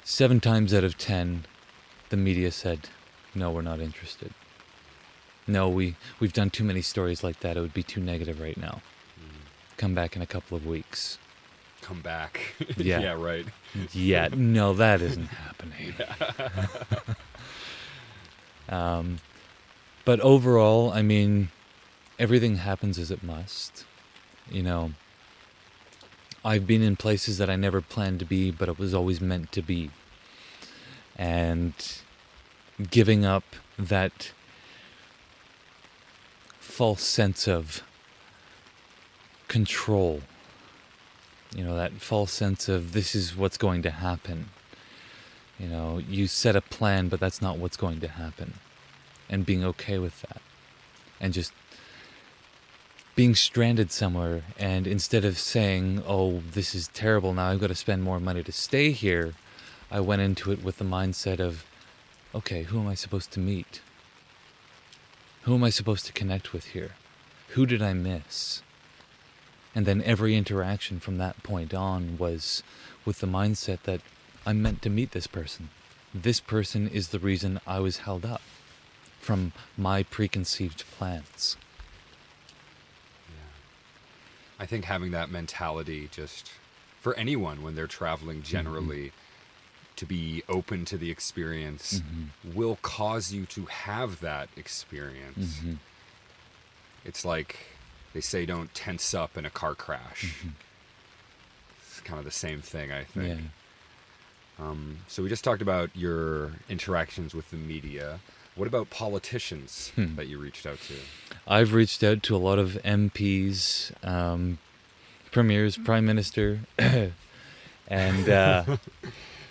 Seven times out of ten, the media said, no, we're not interested. No, we, we've done too many stories like that. It would be too negative right now. Come back in a couple of weeks. Come back. <laughs> Yeah. yeah, right. Yeah, <laughs> no, that isn't happening. <laughs> um, but overall, I mean, everything happens as it must. You know, I've been in places that I never planned to be, but it was always meant to be. And giving up that false sense of control, you know, that false sense of this is what's going to happen. You know, you set a plan, but that's not what's going to happen. And being okay with that. And just being stranded somewhere and instead of saying, "Oh, this is terrible. Now I've got to spend more money to stay here," I went into it with the mindset of, "Okay, who am I supposed to meet? Who am I supposed to connect with here? Who did I miss?" And then every interaction from that point on was with the mindset that I'm meant to meet this person. This person is the reason I was held up from my preconceived plans. I think having that mentality just for anyone when they're traveling mm-hmm. generally to be open to the experience mm-hmm. will cause you to have that experience. Mm-hmm. It's like they say don't tense up in a car crash. It's kind of the same thing, I think. Yeah. Um, so we just talked about your interactions with the media. What about politicians Hmm. that you reached out to? I've reached out to a lot of MPs, um, premiers, prime minister, <coughs> and uh,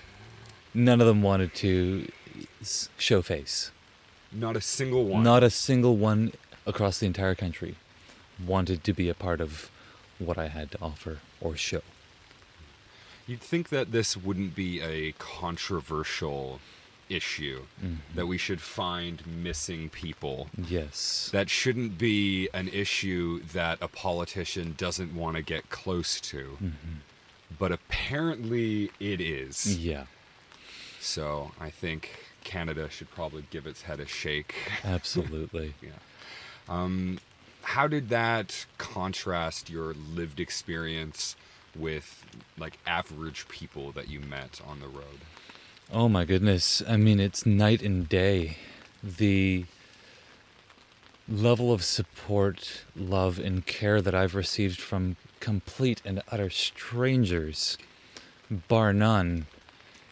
<laughs> none of them wanted to show face. Not a single one. Not a single one across the entire country wanted to be a part of what I had to offer or show. You'd think that this wouldn't be a controversial issue, that we should find missing people. Yes. That shouldn't be an issue that a politician doesn't want to get close to. But apparently it is. yeah, So I think Canada should probably give its head a shake. absolutely. <laughs> Yeah. Um, how did that contrast your lived experience with like average people that you met on the road? Oh my goodness. I mean, it's night and day. The level of support, love, and care that I've received from complete and utter strangers, bar none,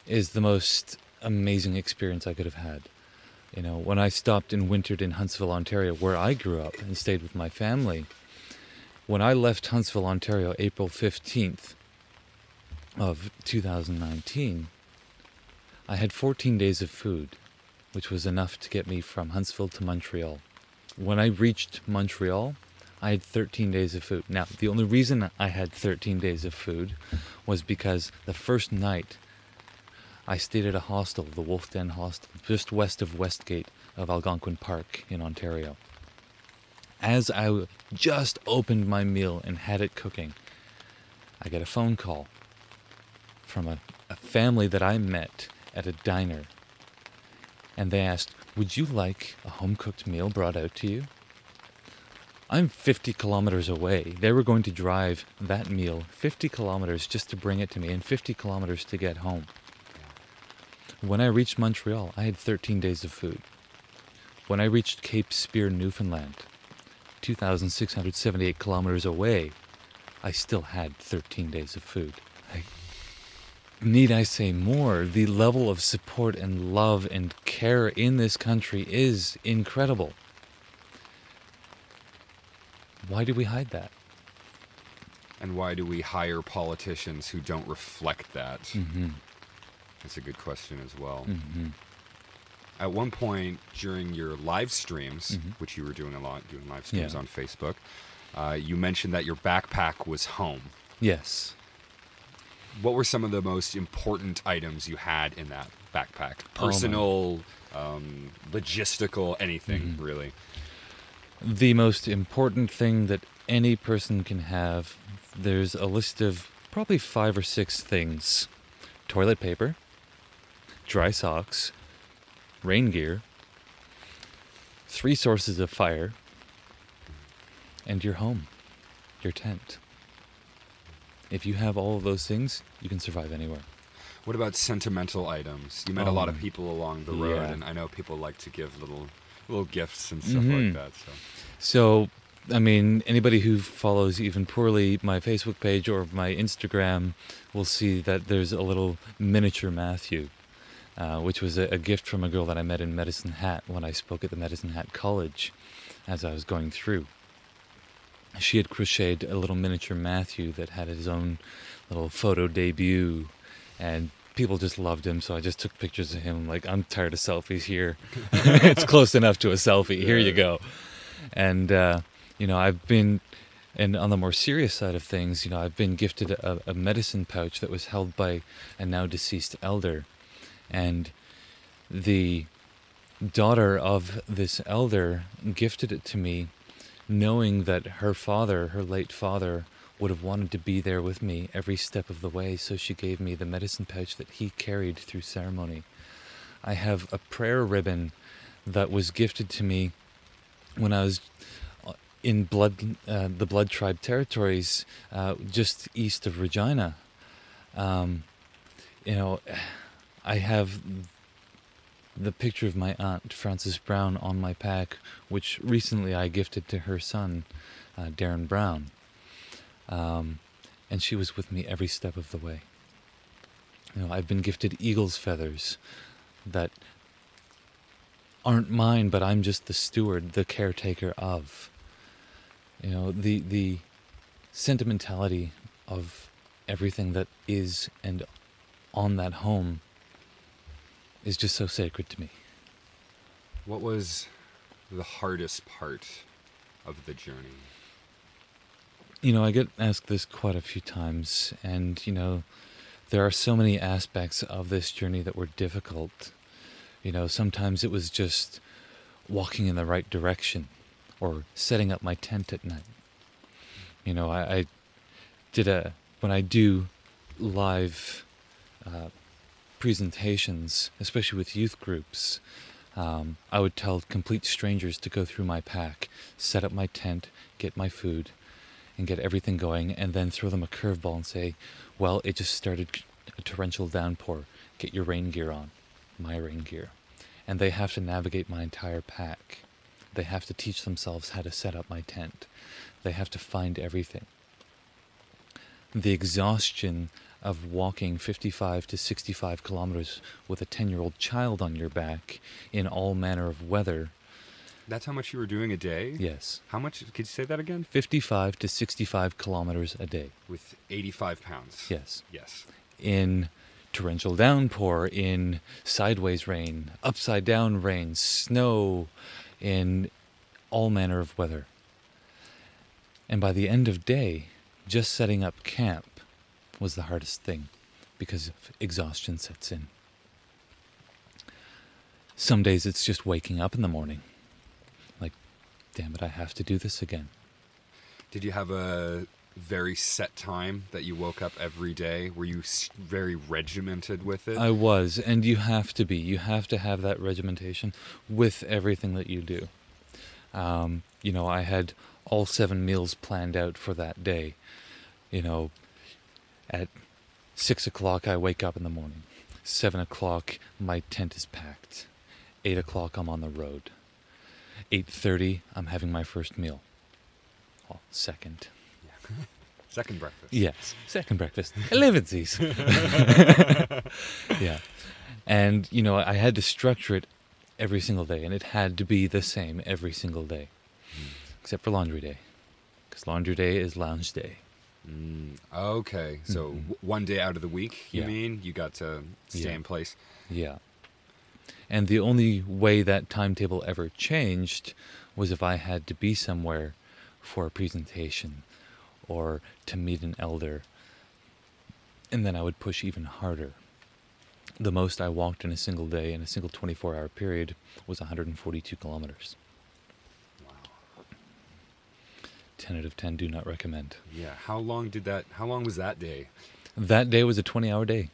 is the most amazing experience I could have had. You know, when I stopped and wintered in Huntsville, Ontario, where I grew up and stayed with my family, when I left Huntsville, Ontario, April 15th of 2019, I had 14 days of food, which was enough to get me from Huntsville to Montreal. When I reached Montreal, I had 13 days of food. Now, the only reason I had 13 days of food was because the first night I stayed at a hostel, the Wolf Den Hostel, just west of Westgate of Algonquin Park in Ontario. As I just opened my meal and had it cooking, I get a phone call from a, a family that I met at a diner. And they asked, Would you like a home cooked meal brought out to you? I'm 50 kilometers away. They were going to drive that meal 50 kilometers just to bring it to me and 50 kilometers to get home. When I reached Montreal, I had 13 days of food. When I reached Cape Spear, Newfoundland, 2,678 kilometers away, I still had 13 days of food. I, need I say more? The level of support and love and care in this country is incredible. Why do we hide that? And why do we hire politicians who don't reflect that? Mm-hmm. That's a good question as well. Mm-hmm. At one point during your live streams, Mhm. which you were doing a lot, doing live streams Yeah. on Facebook, uh, you mentioned that your backpack was home. Yes. What were some of the most important items you had in that backpack? Oh, Personal, um, logistical, anything Mhm. really. the most important thing that any person can have there's a list of probably five or six things toilet paper dry socks rain gear three sources of fire and your home your tent if you have all of those things you can survive anywhere What about sentimental items? You met a Oh, lot of people along the road, yeah. and I know people like to give little little gifts and stuff Mhm. like that. So So, I mean, anybody who follows even poorly my Facebook page or my Instagram will see that there's a little miniature Matthew, uh, which was a, a gift from a girl that I met in Medicine Hat when I spoke at the Medicine Hat College as I was going through. She had crocheted a little miniature Matthew that had his own little photo debut, and people just loved him. So I just took pictures of him. Like, I'm tired of selfies here. <laughs> it's close enough to a selfie. Here you go. And, uh, you know, I've been, and on the more serious side of things, you know, I've been gifted a, a medicine pouch that was held by a now deceased elder. And the daughter of this elder gifted it to me, knowing that her father, her late father, would have wanted to be there with me every step of the way. So she gave me the medicine pouch that he carried through ceremony. I have a prayer ribbon that was gifted to me when I was uh, in blood, uh, the Blood Tribe territories, uh, just east of Regina. Um, you know, I have the picture of my aunt Frances Brown on my pack, which recently I gifted to her son, uh, Darren Brown. Um, and she was with me every step of the way. You know, I've been gifted eagle's feathers that aren't mine, but I'm just the steward, the caretaker of. You know, the the sentimentality of everything that is and on that home is just so sacred to me. What was the hardest part of the journey? You know, I get asked this quite a few times, and you know, there are so many aspects of this journey that were difficult. You know, sometimes it was just walking in the right direction or setting up my tent at night. You know, I, I did a, when I do live uh, presentations, especially with youth groups, um, I would tell complete strangers to go through my pack, set up my tent, get my food, and get everything going, and then throw them a curveball and say, Well, it just started a torrential downpour. Get your rain gear on, my rain gear. And they have to navigate my entire pack. They have to teach themselves how to set up my tent. They have to find everything. The exhaustion of walking 55 to 65 kilometers with a 10 year old child on your back in all manner of weather. That's how much you were doing a day? Yes. How much? Could you say that again? 55 to 65 kilometers a day. With 85 pounds. Yes. Yes. In torrential downpour, in sideways rain, upside down rain, snow, in all manner of weather. And by the end of day, just setting up camp was the hardest thing because exhaustion sets in. Some days it's just waking up in the morning. Like, damn it, I have to do this again. Did you have a very set time that you woke up every day? Were you very regimented with it? I was, and you have to be. You have to have that regimentation with everything that you do. Um, you know, I had all seven meals planned out for that day. You know, at six o'clock I wake up in the morning. Seven o'clock my tent is packed. Eight o'clock I'm on the road. Eight thirty I'm having my first meal. Well, second. <laughs> Second breakfast. Yes, second breakfast. Elevensies. <laughs> yeah, and you know I had to structure it every single day, and it had to be the same every single day, hmm. except for laundry day, because laundry day is lounge day. Mm, okay. So Mhm. w- one day out of the week, you Yeah. mean? You got to stay Yeah. in place. Yeah, and the only way that timetable ever changed was if I had to be somewhere for a presentation or to meet an elder, and then I would push even harder. The most I walked in a single day, in a single 24 hour period, was 142 kilometers. Wow. 10 out of 10 do not recommend. Yeah. How long did that? How long was that day? That day was a 20 hour day.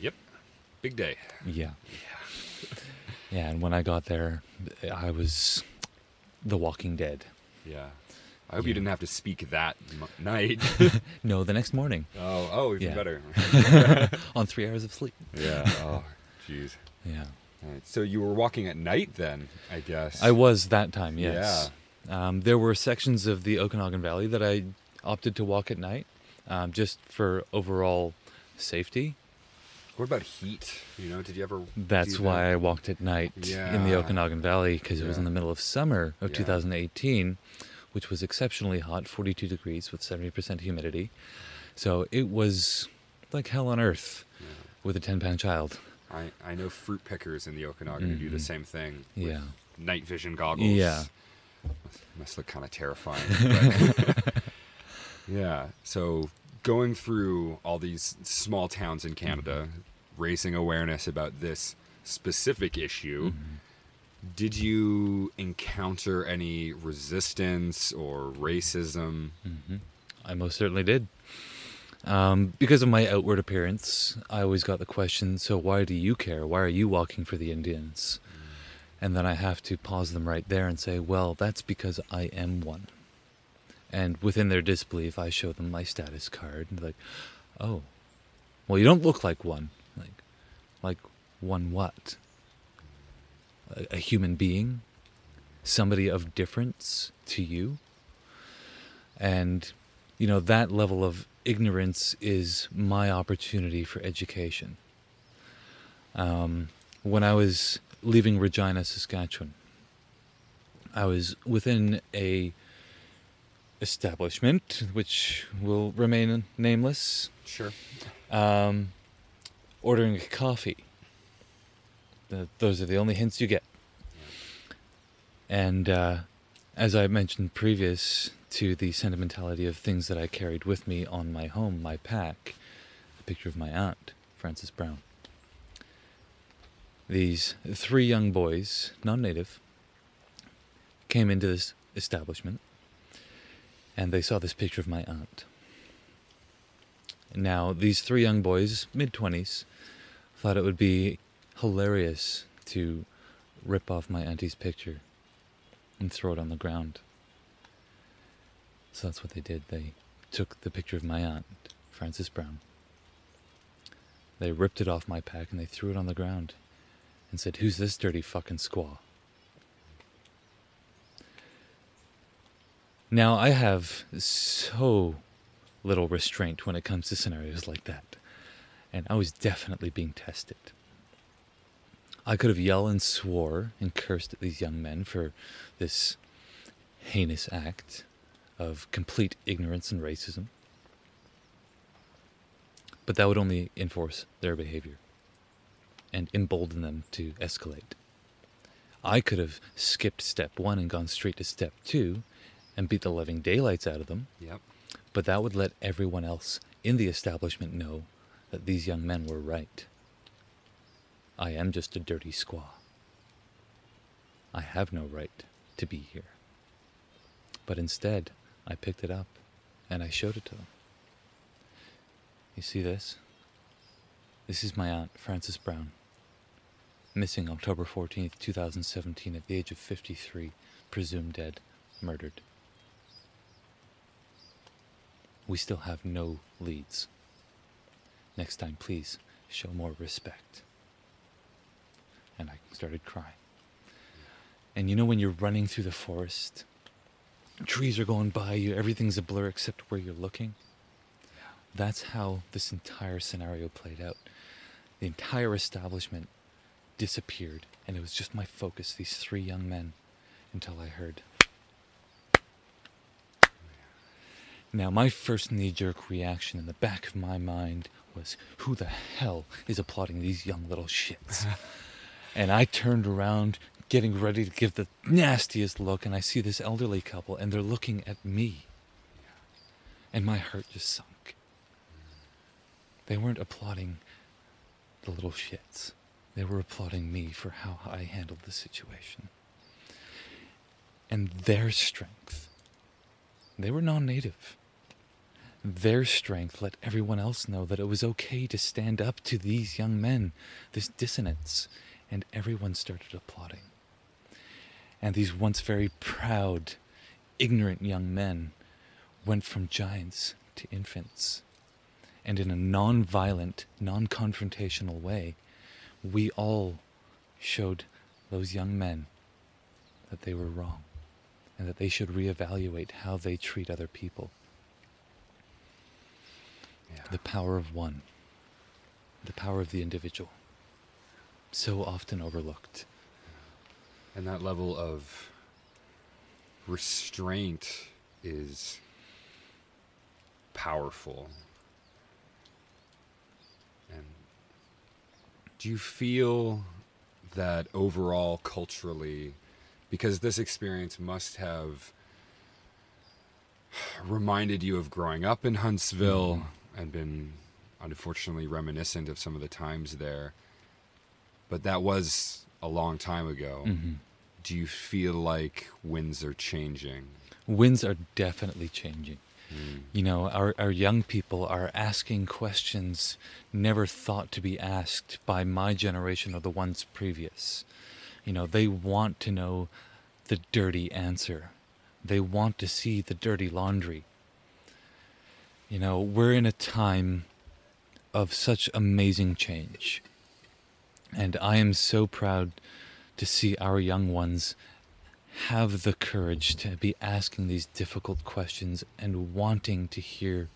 Yep. Big day. Yeah. Yeah, yeah. and when I got there, I was the walking dead. Yeah. I hope Yeah. you didn't have to speak that m- night. <laughs> No, the next morning oh, oh, even Yeah. better. <laughs> on three hours of sleep. yeah. Oh, jeez. Yeah. All right. So you were walking at night then, I guess. I was that time, yes. Um, there were sections of the Okanagan Valley that I opted to walk at night, um, just for overall safety. What about heat? You know, did you ever? That's why that? I walked at night in the Okanagan Valley because it was in the middle of summer of Yeah. 2018, which was exceptionally hot, 42 degrees with 70% humidity. So it was like hell on earth Yeah. with a 10 pound child. I, I know fruit pickers in the Okanagan who do the Mhm. same thing. with Yeah. Night vision goggles. Yeah. Must, look kind of terrifying. but- <laughs> yeah. So going through all these small towns in Canada, raising awareness about this specific issue. Mm-hmm. Did you encounter any resistance or racism? hmm I most certainly did. Um, because of my outward appearance, I always got the question, so why do you care? Why are you walking for the Indians? And then I have to pause them right there and say, well, that's because I am one. And within their disbelief, I show them my status card and like, oh, well, you don't look like one. Like, like one what? A, a human being? Somebody of difference to you? And, you know, that level of ignorance is my opportunity for education. Um, when I was leaving Regina, Saskatchewan, I was within a establishment which will remain nameless, Sure. um, ordering a coffee. Th those are the only hints you get. And uh, as I mentioned previous to the sentimentality of things that I carried with me on my home, my pack, a picture of my aunt, Frances Brown. These three young boys, non native, came into this establishment and they saw this picture of my aunt. Now, these three young boys, mid 20s, thought it would be hilarious to rip off my auntie's picture and throw it on the ground. So that's what they did. They took the picture of my aunt, Frances Brown. They ripped it off my pack and they threw it on the ground and said, Who's this dirty fucking squaw? Now, I have so little restraint when it comes to scenarios like that. And I was definitely being tested. I could have yelled and swore and cursed at these young men for this heinous act of complete ignorance and racism. But that would only enforce their behavior and embolden them to escalate. I could have skipped step one and gone straight to step two and beat the living daylights out of them, Yep. but that would let everyone else in the establishment know that these young men were right. I am just a dirty squaw. I have no right to be here. But instead, I picked it up and I showed it to them. You see this? This is my aunt, Frances Brown. Missing October 14th, 2017, at the age of 53, presumed dead, murdered. We still have no leads. Next time, please show more respect. And I started crying. And you know, when you're running through the forest, trees are going by you, everything's a blur except where you're looking. That's how this entire scenario played out. The entire establishment disappeared, and it was just my focus, these three young men, until I heard. Now, my first knee jerk reaction in the back of my mind was, Who the hell is applauding these young little shits? <laughs> and I turned around, getting ready to give the nastiest look, and I see this elderly couple, and they're looking at me. And my heart just sunk. They weren't applauding the little shits, they were applauding me for how I handled the situation. And their strength, they were non native. Their strength let everyone else know that it was okay to stand up to these young men, this dissonance, and everyone started applauding. And these once very proud, ignorant young men went from giants to infants. And in a non violent, non confrontational way, we all showed those young men that they were wrong and that they should reevaluate how they treat other people. Yeah. The power of one, the power of the individual, so often overlooked. And that level of restraint is powerful. And do you feel that overall, culturally, because this experience must have reminded you of growing up in Huntsville and been unfortunately reminiscent of some of the times there, but that was a long time ago. Mhm. Do you feel like winds are changing? Winds are definitely changing. You know, our, our young people are asking questions never thought to be asked by my generation or the ones previous. You know, they want to know the dirty answer, they want to see the dirty laundry. You know, we're in a time of such amazing change. And I am so proud to see our young ones have the courage to be asking these difficult questions and wanting to hear,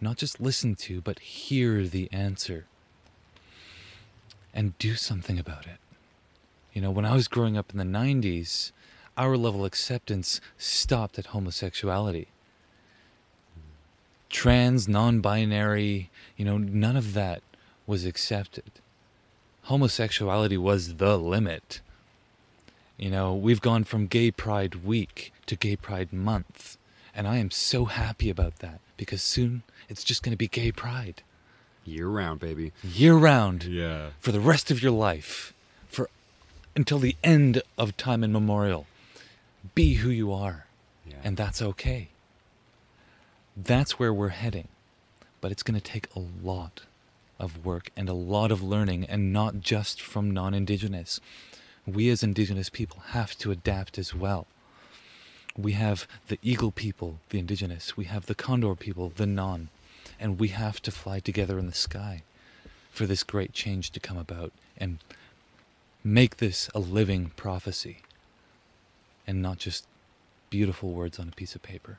not just listen to, but hear the answer and do something about it. You know, when I was growing up in the 90s, our level of acceptance stopped at homosexuality. Trans, non binary, you know, none of that was accepted. Homosexuality was the limit. You know, we've gone from Gay Pride Week to Gay Pride Month. And I am so happy about that because soon it's just going to be Gay Pride Year round, baby. year round Yeah. for the rest of your life, for until the end of time immemorial. Be who you are, Yeah. and that's okay. That's where we're heading. But it's going to take a lot of work and a lot of learning, and not just from non Indigenous. We as Indigenous people have to adapt as well. We have the Eagle people, the Indigenous. We have the Condor people, the non. And we have to fly together in the sky for this great change to come about and make this a living prophecy and not just beautiful words on a piece of paper.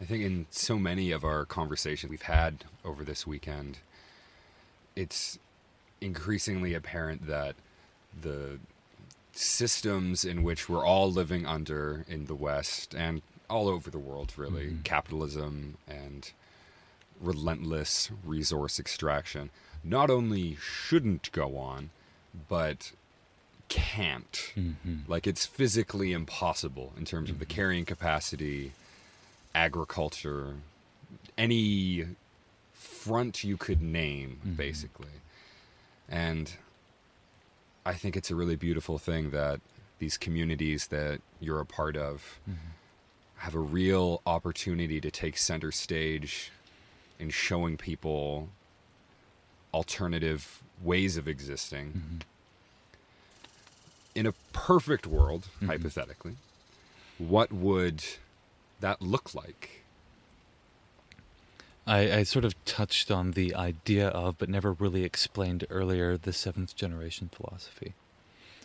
I think in so many of our conversations we've had over this weekend, it's increasingly apparent that the systems in which we're all living under in the West and all over the world, really, mm-hmm. capitalism and relentless resource extraction, not only shouldn't go on, but can't. Mm-hmm. Like it's physically impossible in terms of the mm-hmm. carrying capacity, agriculture, any front you could name, basically. And I think it's a really beautiful thing that these communities that you're a part of mm-hmm. have a real opportunity to take center stage in showing people alternative ways of existing. Mm-hmm. In a perfect world, mm-hmm. hypothetically, what would that look like? I, I sort of touched on the idea of, but never really explained earlier, the seventh generation philosophy.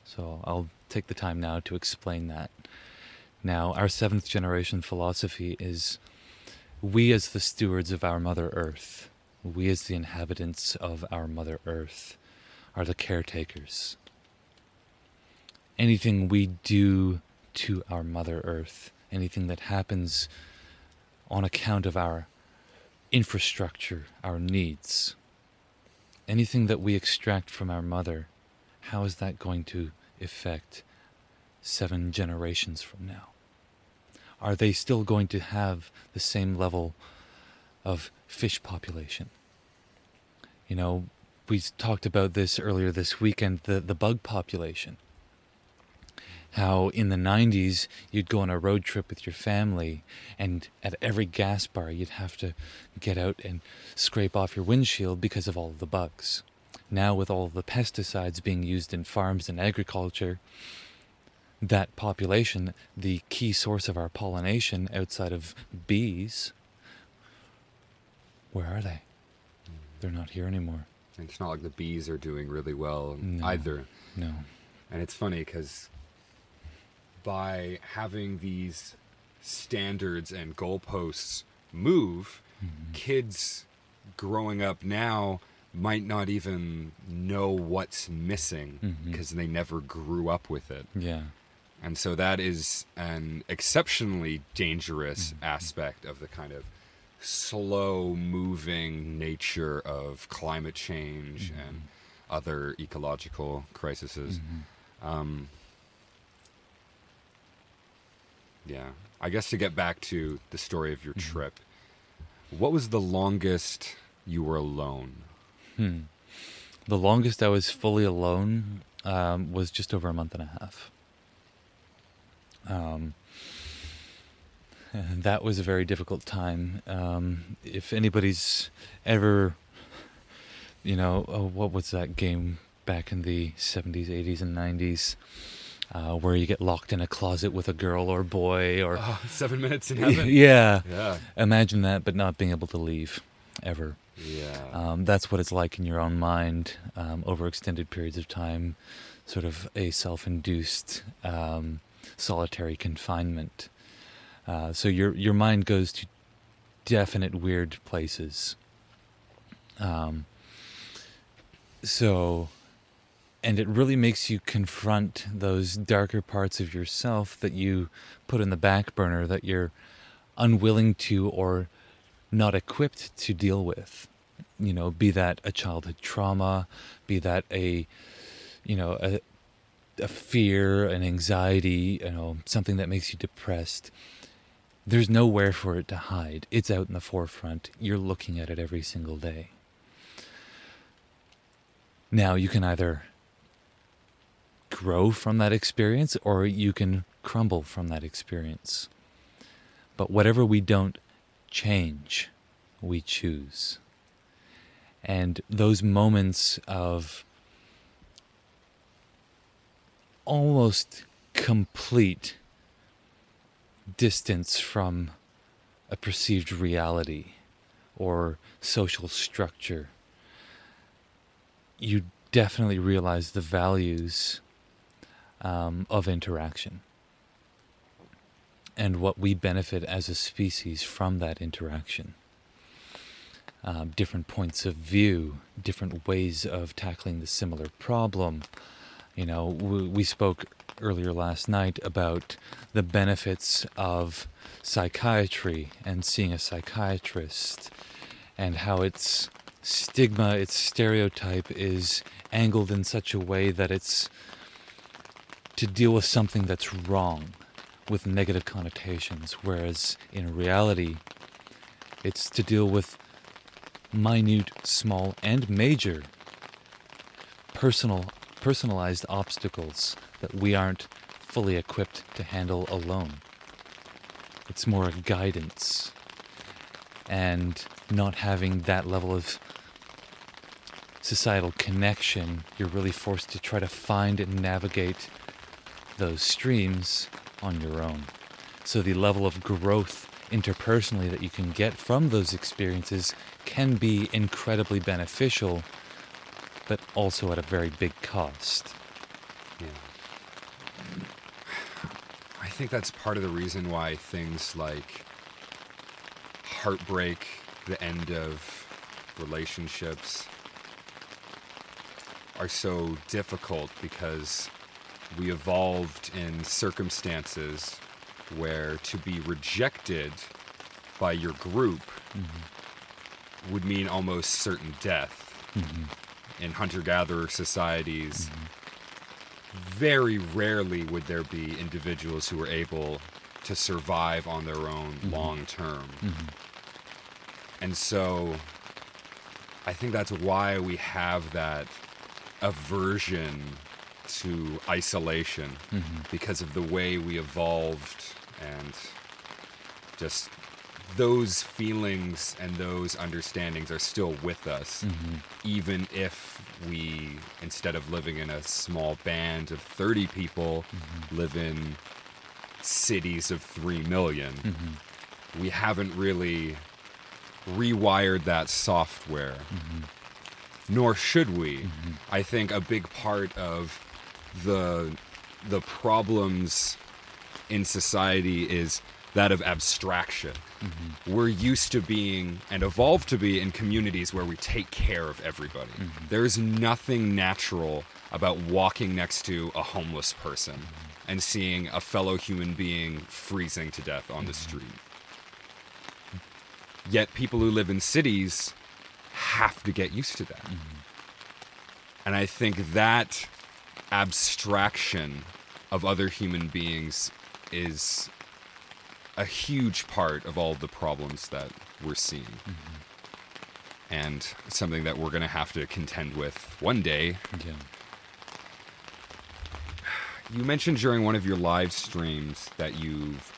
So I'll take the time now to explain that. Now, our seventh generation philosophy is we, as the stewards of our Mother Earth, we, as the inhabitants of our Mother Earth, are the caretakers. Anything we do to our Mother Earth, anything that happens on account of our infrastructure, our needs, anything that we extract from our mother, how is that going to affect seven generations from now? Are they still going to have the same level of fish population? You know, we talked about this earlier this weekend the, the bug population how in the 90s you'd go on a road trip with your family and at every gas bar you'd have to get out and scrape off your windshield because of all of the bugs. Now with all of the pesticides being used in farms and agriculture, that population, the key source of our pollination outside of bees, where are they? Hmm. They're not here anymore. And it's not like the bees are doing really well No. either. No. And it's funny because by having these standards and goalposts move, kids growing up now might not even know what's missing because they never grew up with it. Yeah. And so that is an exceptionally dangerous Mm-hmm. aspect of the kind of slow moving nature of climate change Mm-hmm. and other ecological crises. Um, yeah. I guess to get back to the story of your Mm-hmm. trip, what was the longest you were alone? The longest I was fully alone um, was just over a month and a half. Um, <laughs> that was a very difficult time. Um, if anybody's ever, you know, oh, what was that game back in the 70s, 80s, and 90s? Uh, where you get locked in a closet with a girl or boy, or Oh, seven minutes in <laughs> heaven. yeah, Yeah. imagine that, but not being able to leave ever. Yeah. Um, that's what it's like in your own mind um, over extended periods of time, sort of a self induced um, solitary confinement. Uh, so your, your mind goes to definite weird places. Um, so, and it really makes you confront those darker parts of yourself that you put in the back burner that you're unwilling to or not equipped to deal with. You know, be that a childhood trauma, be that a, you know, a, a fear, an anxiety, you know, something that makes you depressed. There's nowhere for it to hide. It's out in the forefront. You're looking at it every single day. Now, you can either grow from that experience or you can crumble from that experience. But whatever we don't change, we choose. And those moments of almost complete distance from a perceived reality or social structure, you definitely realize the values um, of interaction and what we benefit as a species from that interaction. Um, different points of view, different ways of tackling the similar problem. You know, we, we spoke earlier last night about the benefits of psychiatry and seeing a psychiatrist and how its stigma, its stereotype is angled in such a way that it's to deal with something that's wrong with negative connotations, whereas in reality, it's to deal with minute, small, and major personal, personalized obstacles that we aren't fully equipped to handle alone. It's more a guidance and not having that level of societal connection, you're really forced to try to find and navigate those streams on your own. So the level of growth interpersonally that you can get from those experiences can be incredibly beneficial, but also at a very big cost. Yeah. I think that's part of the reason why things like heartbreak, the end of relationships, are so difficult because we evolved in circumstances where to be rejected by your group mm-hmm. would mean almost certain death. Mm-hmm. In hunter gatherer societies, mm-hmm. very rarely would there be individuals who were able to survive on their own long term. And so I think that's why we have that aversion to isolation mm-hmm. because of the way we evolved and just those feelings and those understandings are still with us mm-hmm. even if we instead of living in a small band of 30 people mm-hmm. live in cities of 3 million we haven't really rewired that software. Nor should we. I think a big part of the the problems in society is that of abstraction. Mm-hmm. We're used to being and evolved to be in communities where we take care of everybody. Mm-hmm. There's nothing natural about walking next to a homeless person mm-hmm. and seeing a fellow human being freezing to death on the street. Yet people who live in cities have to get used to that. And I think that abstraction of other human beings is a huge part of all the problems that we're seeing. Mm-hmm. And something that we're going to have to contend with one day. Yeah. You mentioned during one of your live streams that you've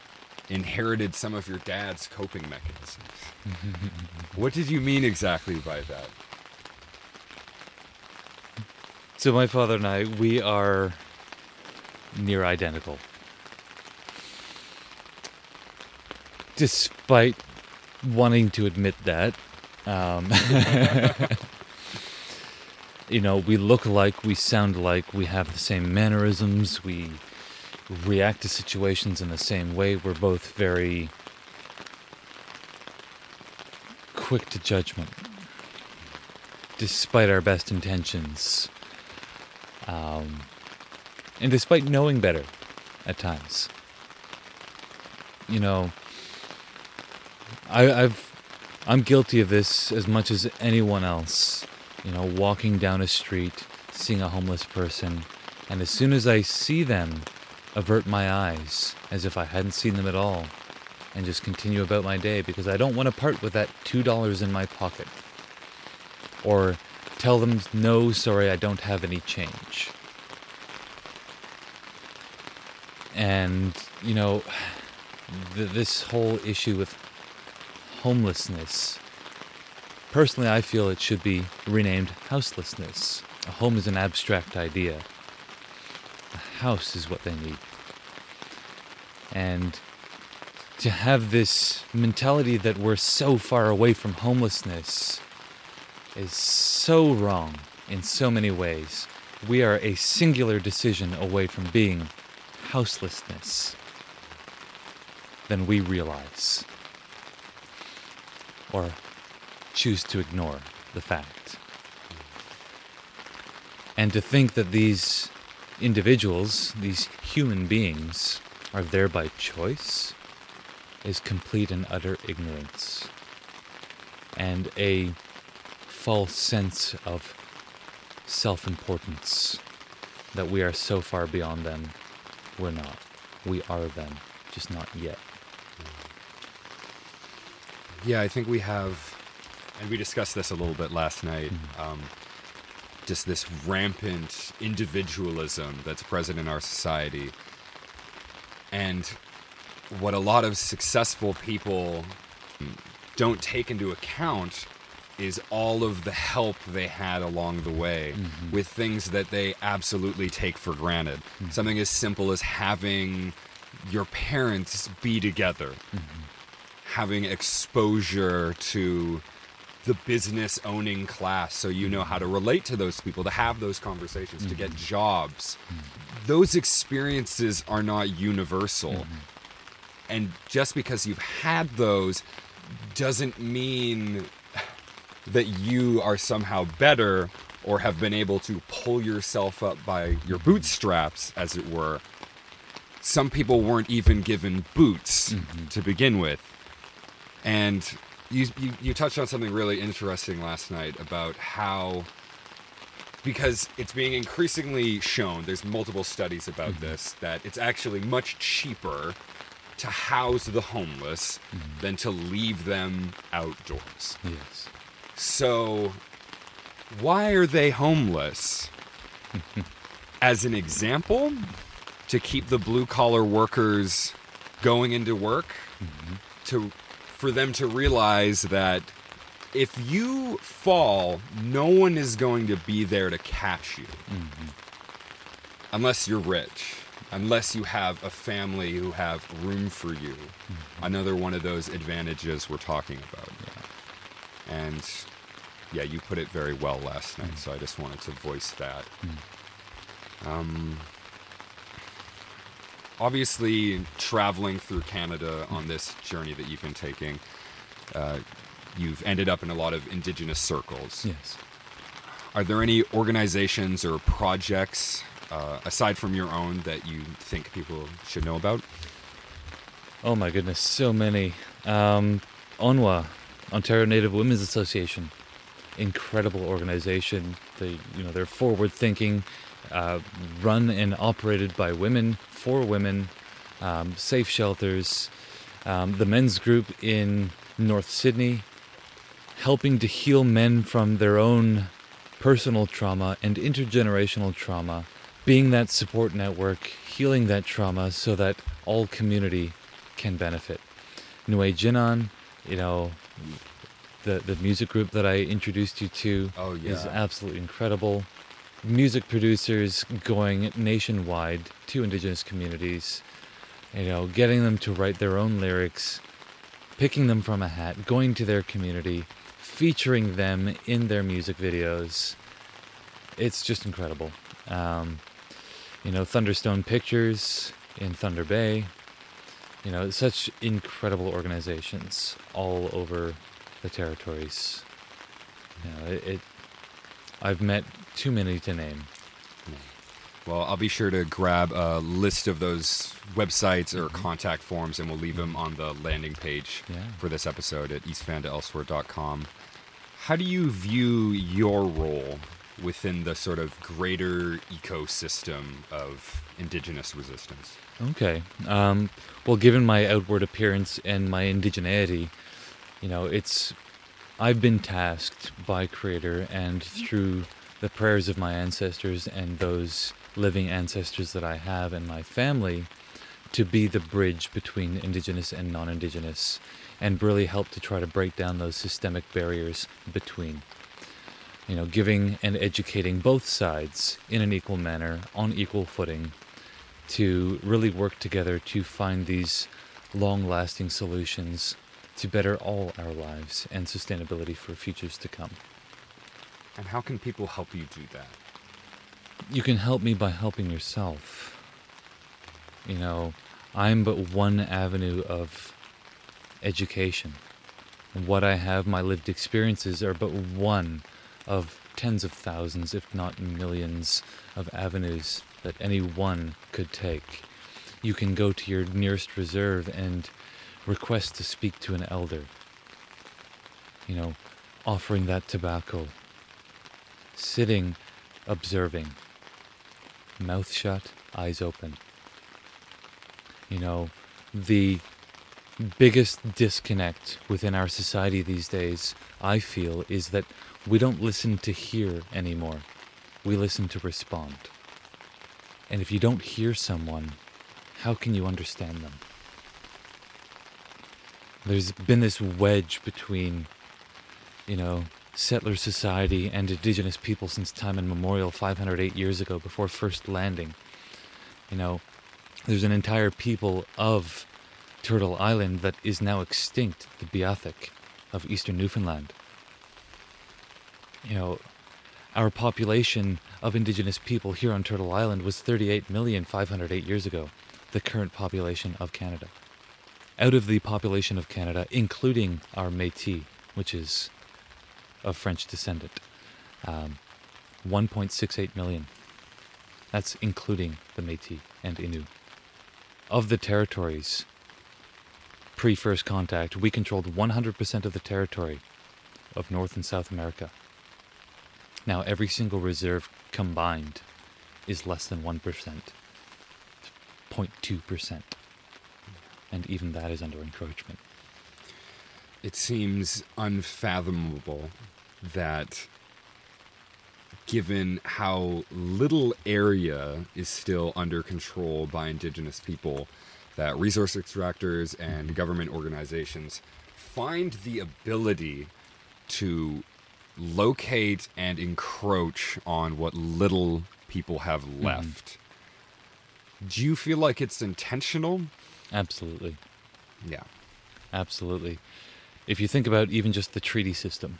inherited some of your dad's coping mechanisms. <laughs> what did you mean exactly by that? So my father and I, we are near identical. Despite wanting to admit that, um, <laughs> you know, we look alike, we sound alike, we have the same mannerisms, we react to situations in the same way. We're both very quick to judgment, despite our best intentions. Um, and despite knowing better at times. You know, I, I've I'm guilty of this as much as anyone else. You know, walking down a street, seeing a homeless person, and as soon as I see them, avert my eyes as if I hadn't seen them at all, and just continue about my day because I don't want to part with that two dollars in my pocket. Or tell them, no, sorry, I don't have any change. And, you know, th- this whole issue with homelessness, personally, I feel it should be renamed houselessness. A home is an abstract idea, a house is what they need. And to have this mentality that we're so far away from homelessness is so wrong in so many ways. We are a singular decision away from being houselessness than we realize or choose to ignore the fact. And to think that these individuals, these human beings, are there by choice is complete and utter ignorance and a false sense of self importance that we are so far beyond them. We're not. We are them, just not yet. Yeah, I think we have, and we discussed this a little bit last night. Um, just this rampant individualism that's present in our society, and what a lot of successful people don't take into account is all of the help they had along the way mm-hmm. with things that they absolutely take for granted. Mm-hmm. Something as simple as having your parents be together. Mm-hmm. Having exposure to the business owning class so you know how to relate to those people to have those conversations to get jobs. Those experiences are not universal. And just because you've had those doesn't mean that you are somehow better or have been able to pull yourself up by your bootstraps as it were. Some people weren't even given boots mm-hmm. to begin with. And you, you you touched on something really interesting last night about how because it's being increasingly shown there's multiple studies about mm-hmm. this that it's actually much cheaper to house the homeless mm-hmm. than to leave them outdoors. Yes. So why are they homeless? <laughs> As an example, to keep the blue collar workers going into work, mm-hmm. to for them to realize that if you fall, no one is going to be there to catch you. Mm-hmm. Unless you're rich, unless you have a family who have room for you. Mm-hmm. Another one of those advantages we're talking about. And yeah, you put it very well last night, so I just wanted to voice that. Um, obviously traveling through Canada on this journey that you've been taking, uh, you've ended up in a lot of indigenous circles. Yes. Are there any organizations or projects uh, aside from your own that you think people should know about? Oh my goodness, so many. Um, ONWA, Ontario Native Women's Association, incredible organization. They, you know, they're forward-thinking, uh, run and operated by women for women, um, safe shelters. Um, the men's group in North Sydney, helping to heal men from their own personal trauma and intergenerational trauma, being that support network, healing that trauma so that all community can benefit. N'we Jinan, you know, the the music group that I introduced you to Oh, is absolutely incredible. Music producers going nationwide to indigenous communities, you know, getting them to write their own lyrics, picking them from a hat, going to their community, featuring them in their music videos. It's just incredible. Um, you know, Thunderstone Pictures in Thunder Bay. You know, such incredible organizations all over the territories. You know, it, it I've met too many to name. Well, I'll be sure to grab a list of those websites or mm-hmm. contact forms, and we'll leave them mm-hmm. on the landing page Yeah. for this episode at eastvantoelsewhere.com. How do you view your role within the sort of greater ecosystem of indigenous resistance? Okay. Um, well, given my outward appearance and my indigeneity, you know, it's I've been tasked by Creator and through the prayers of my ancestors and those living ancestors that I have and my family to be the bridge between Indigenous and non-Indigenous and really help to try to break down those systemic barriers between. You know, giving and educating both sides in an equal manner, on equal footing, to really work together to find these long lasting solutions to better all our lives and sustainability for futures to come. And how can people help you do that? You can help me by helping yourself. You know, I'm but one avenue of education. What I have, my lived experiences, are but one of tens of thousands, if not millions, of avenues that any one could take. You can go to your nearest reserve and request to speak to an elder. You know, offering that tobacco, sitting, observing, mouth shut, eyes open. You know, the biggest disconnect within our society these days, I feel, is that we don't listen to hear anymore. We listen to respond. And if you don't hear someone, how can you understand them? There's been this wedge between, you know, settler society and indigenous people since time immemorial 508 years ago before first landing. You know, there's an entire people of Turtle Island that is now extinct, the Beothuk of eastern Newfoundland. You know, our population of indigenous people here on Turtle Island was 38,508 years ago, the current population of Canada. Out of the population of Canada, including our Métis, which is of French descendant, um, 1.68 million. That's including the Métis and Innu. Of the territories, pre first contact, we controlled 100% of the territory of North and South America. Now, every single reserve combined is less than 1%, 0.2%. And even that is under encroachment. It seems unfathomable that given how little area is still under control by indigenous people, that resource extractors and government organizations find the ability to locate and encroach on what little people have mm-hmm. left. Do you feel like it's intentional? Absolutely. Yeah. Absolutely. If you think about even just the treaty system,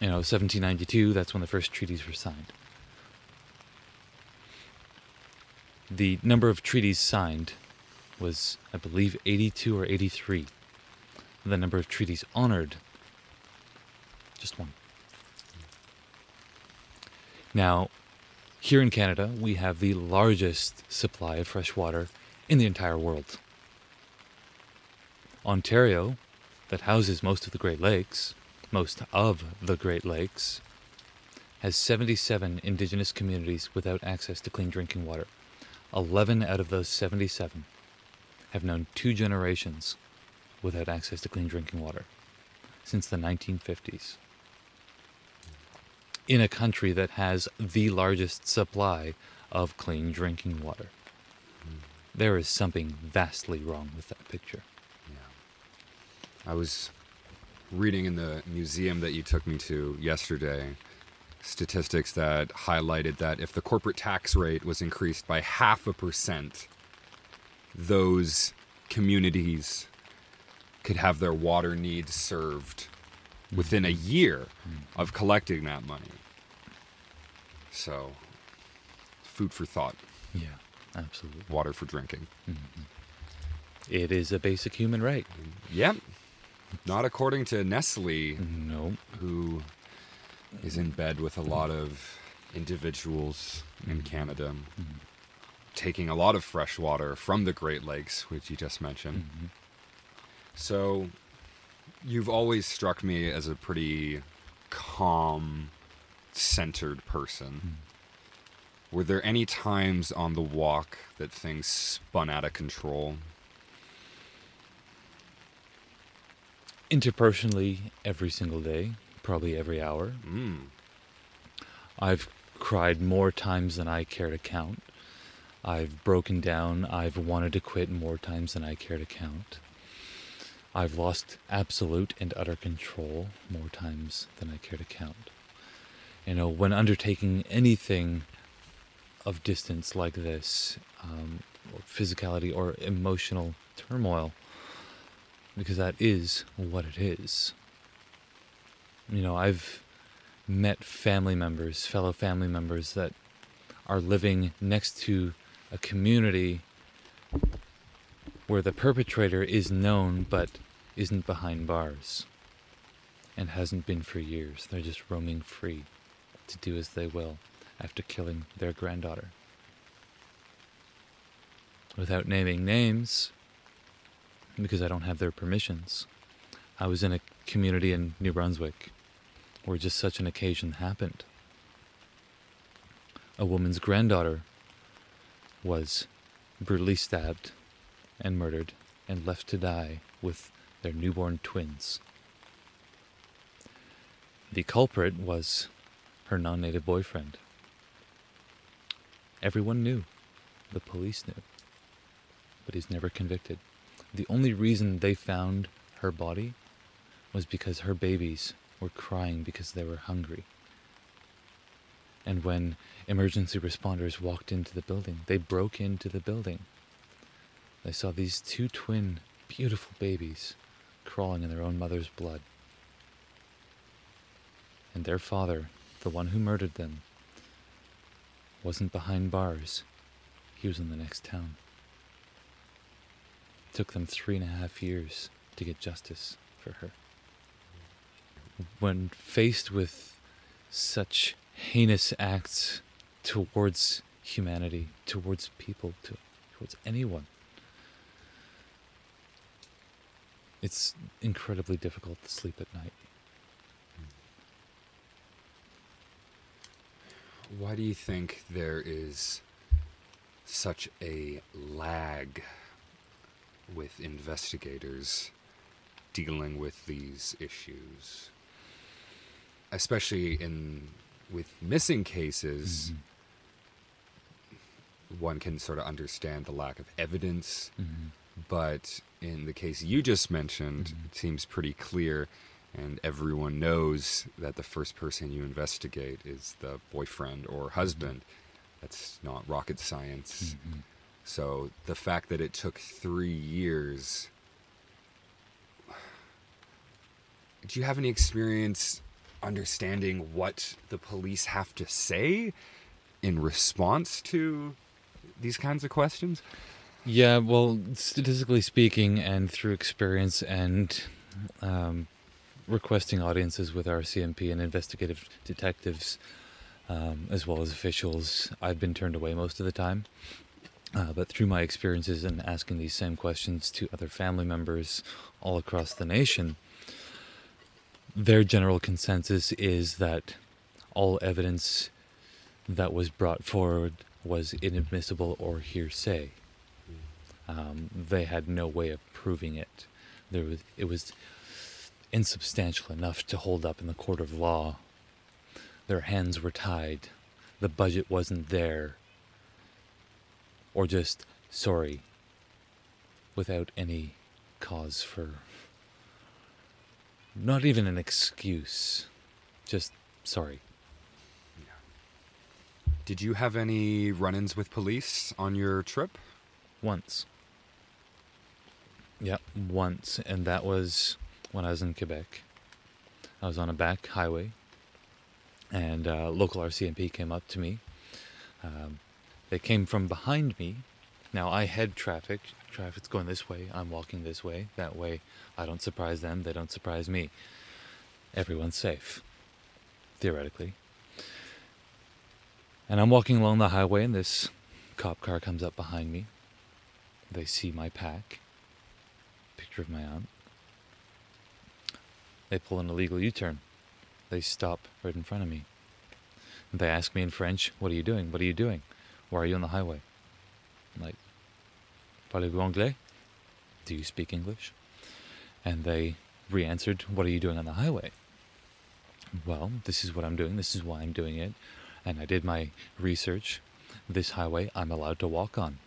you know, 1792, that's when the first treaties were signed. The number of treaties signed was, I believe, 82 or 83. The number of treaties honored, just one. Now, here in Canada, we have the largest supply of fresh water in the entire world. Ontario, that houses most of the Great Lakes, most of the Great Lakes, has 77 indigenous communities without access to clean drinking water. 11 out of those 77 have known two generations without access to clean drinking water since the 1950s. In a country that has the largest supply of clean drinking water. There is something vastly wrong with that picture. Yeah. I was reading in the museum that you took me to yesterday statistics that highlighted that if the corporate tax rate was increased by half a percent, those communities could have their water needs served within a year of collecting that money. So, food for thought, Yeah, absolutely. water for drinking. Mm-hmm. It is a basic human right. Yep. Not according to Nestle, No. who is in bed with a lot of individuals in mm-hmm. Canada, mm-hmm. taking a lot of fresh water from the Great Lakes, which you just mentioned. So, you've always struck me as a pretty calm, centered person. Were there any times on the walk that things spun out of control? Interpersonally, every single day, probably every hour. Mm. I've cried more times than I care to count. I've broken down. I've wanted to quit more times than I care to count. I've lost absolute and utter control more times than I care to count. You know, when undertaking anything of distance like this, um, or physicality or emotional turmoil, because that is what it is. You know, I've met family members, fellow family members that are living next to a community where the perpetrator is known but isn't behind bars and hasn't been for years. They're just roaming free to do as they will after killing their granddaughter. Without naming names, because I don't have their permissions, I was in a community in New Brunswick where just such an occasion happened. A woman's granddaughter was brutally stabbed and murdered and left to die with their newborn twins. The culprit was her non native boyfriend. Everyone knew. The police knew. But he's never convicted. The only reason they found her body was because her babies were crying because they were hungry. And when emergency responders walked into the building, they broke into the building. They saw these two twin, beautiful babies crawling in their own mother's blood. And their father, the one who murdered them, wasn't behind bars. He was in the next town. It took them three and a half years to get justice for her. When faced with such heinous acts towards humanity, towards people, to, towards anyone, it's incredibly difficult to sleep at night. Why do you think there is such a lag with investigators dealing with these issues? Especially in with missing cases, mm-hmm. one can sort of understand the lack of evidence, mm-hmm. But in the case you just mentioned, mm-hmm. it seems pretty clear and everyone knows that the first person you investigate is the boyfriend or husband. That's not rocket science. Mm-hmm. So the fact that it took three years. Do you have any experience understanding what the police have to say in response to these kinds of questions? Yeah, well, statistically speaking, and through experience and um, requesting audiences with RCMP and investigative detectives, um, as well as officials, I've been turned away most of the time. Uh, but through my experiences and asking these same questions to other family members all across the nation, their general consensus is that all evidence that was brought forward was inadmissible or hearsay. Um, they had no way of proving it. There was, it was insubstantial enough to hold up in the court of law. Their hands were tied. The budget wasn't there. Or just sorry, without any cause for. Not even an excuse. Just sorry. Did you have any run-ins with police on your trip? Once. Yep, once. And that was when I was in Quebec. I was on a back highway, and uh, local RCMP came up to me. Um, they came from behind me. Now I head traffic. Traffic's going this way. I'm walking this way. That way, I don't surprise them. They don't surprise me. Everyone's safe, theoretically. And I'm walking along the highway, and this cop car comes up behind me. They see my pack, of my aunt. They pull an illegal U turn. They stop right in front of me. They ask me in French, What are you doing? What are you doing? Why are you on the highway? I'm like, Parlez-vous anglais? Do you speak English? And they re answered, What are you doing on the highway? Well, this is what I'm doing. This is why I'm doing it. And I did my research. This highway I'm allowed to walk on.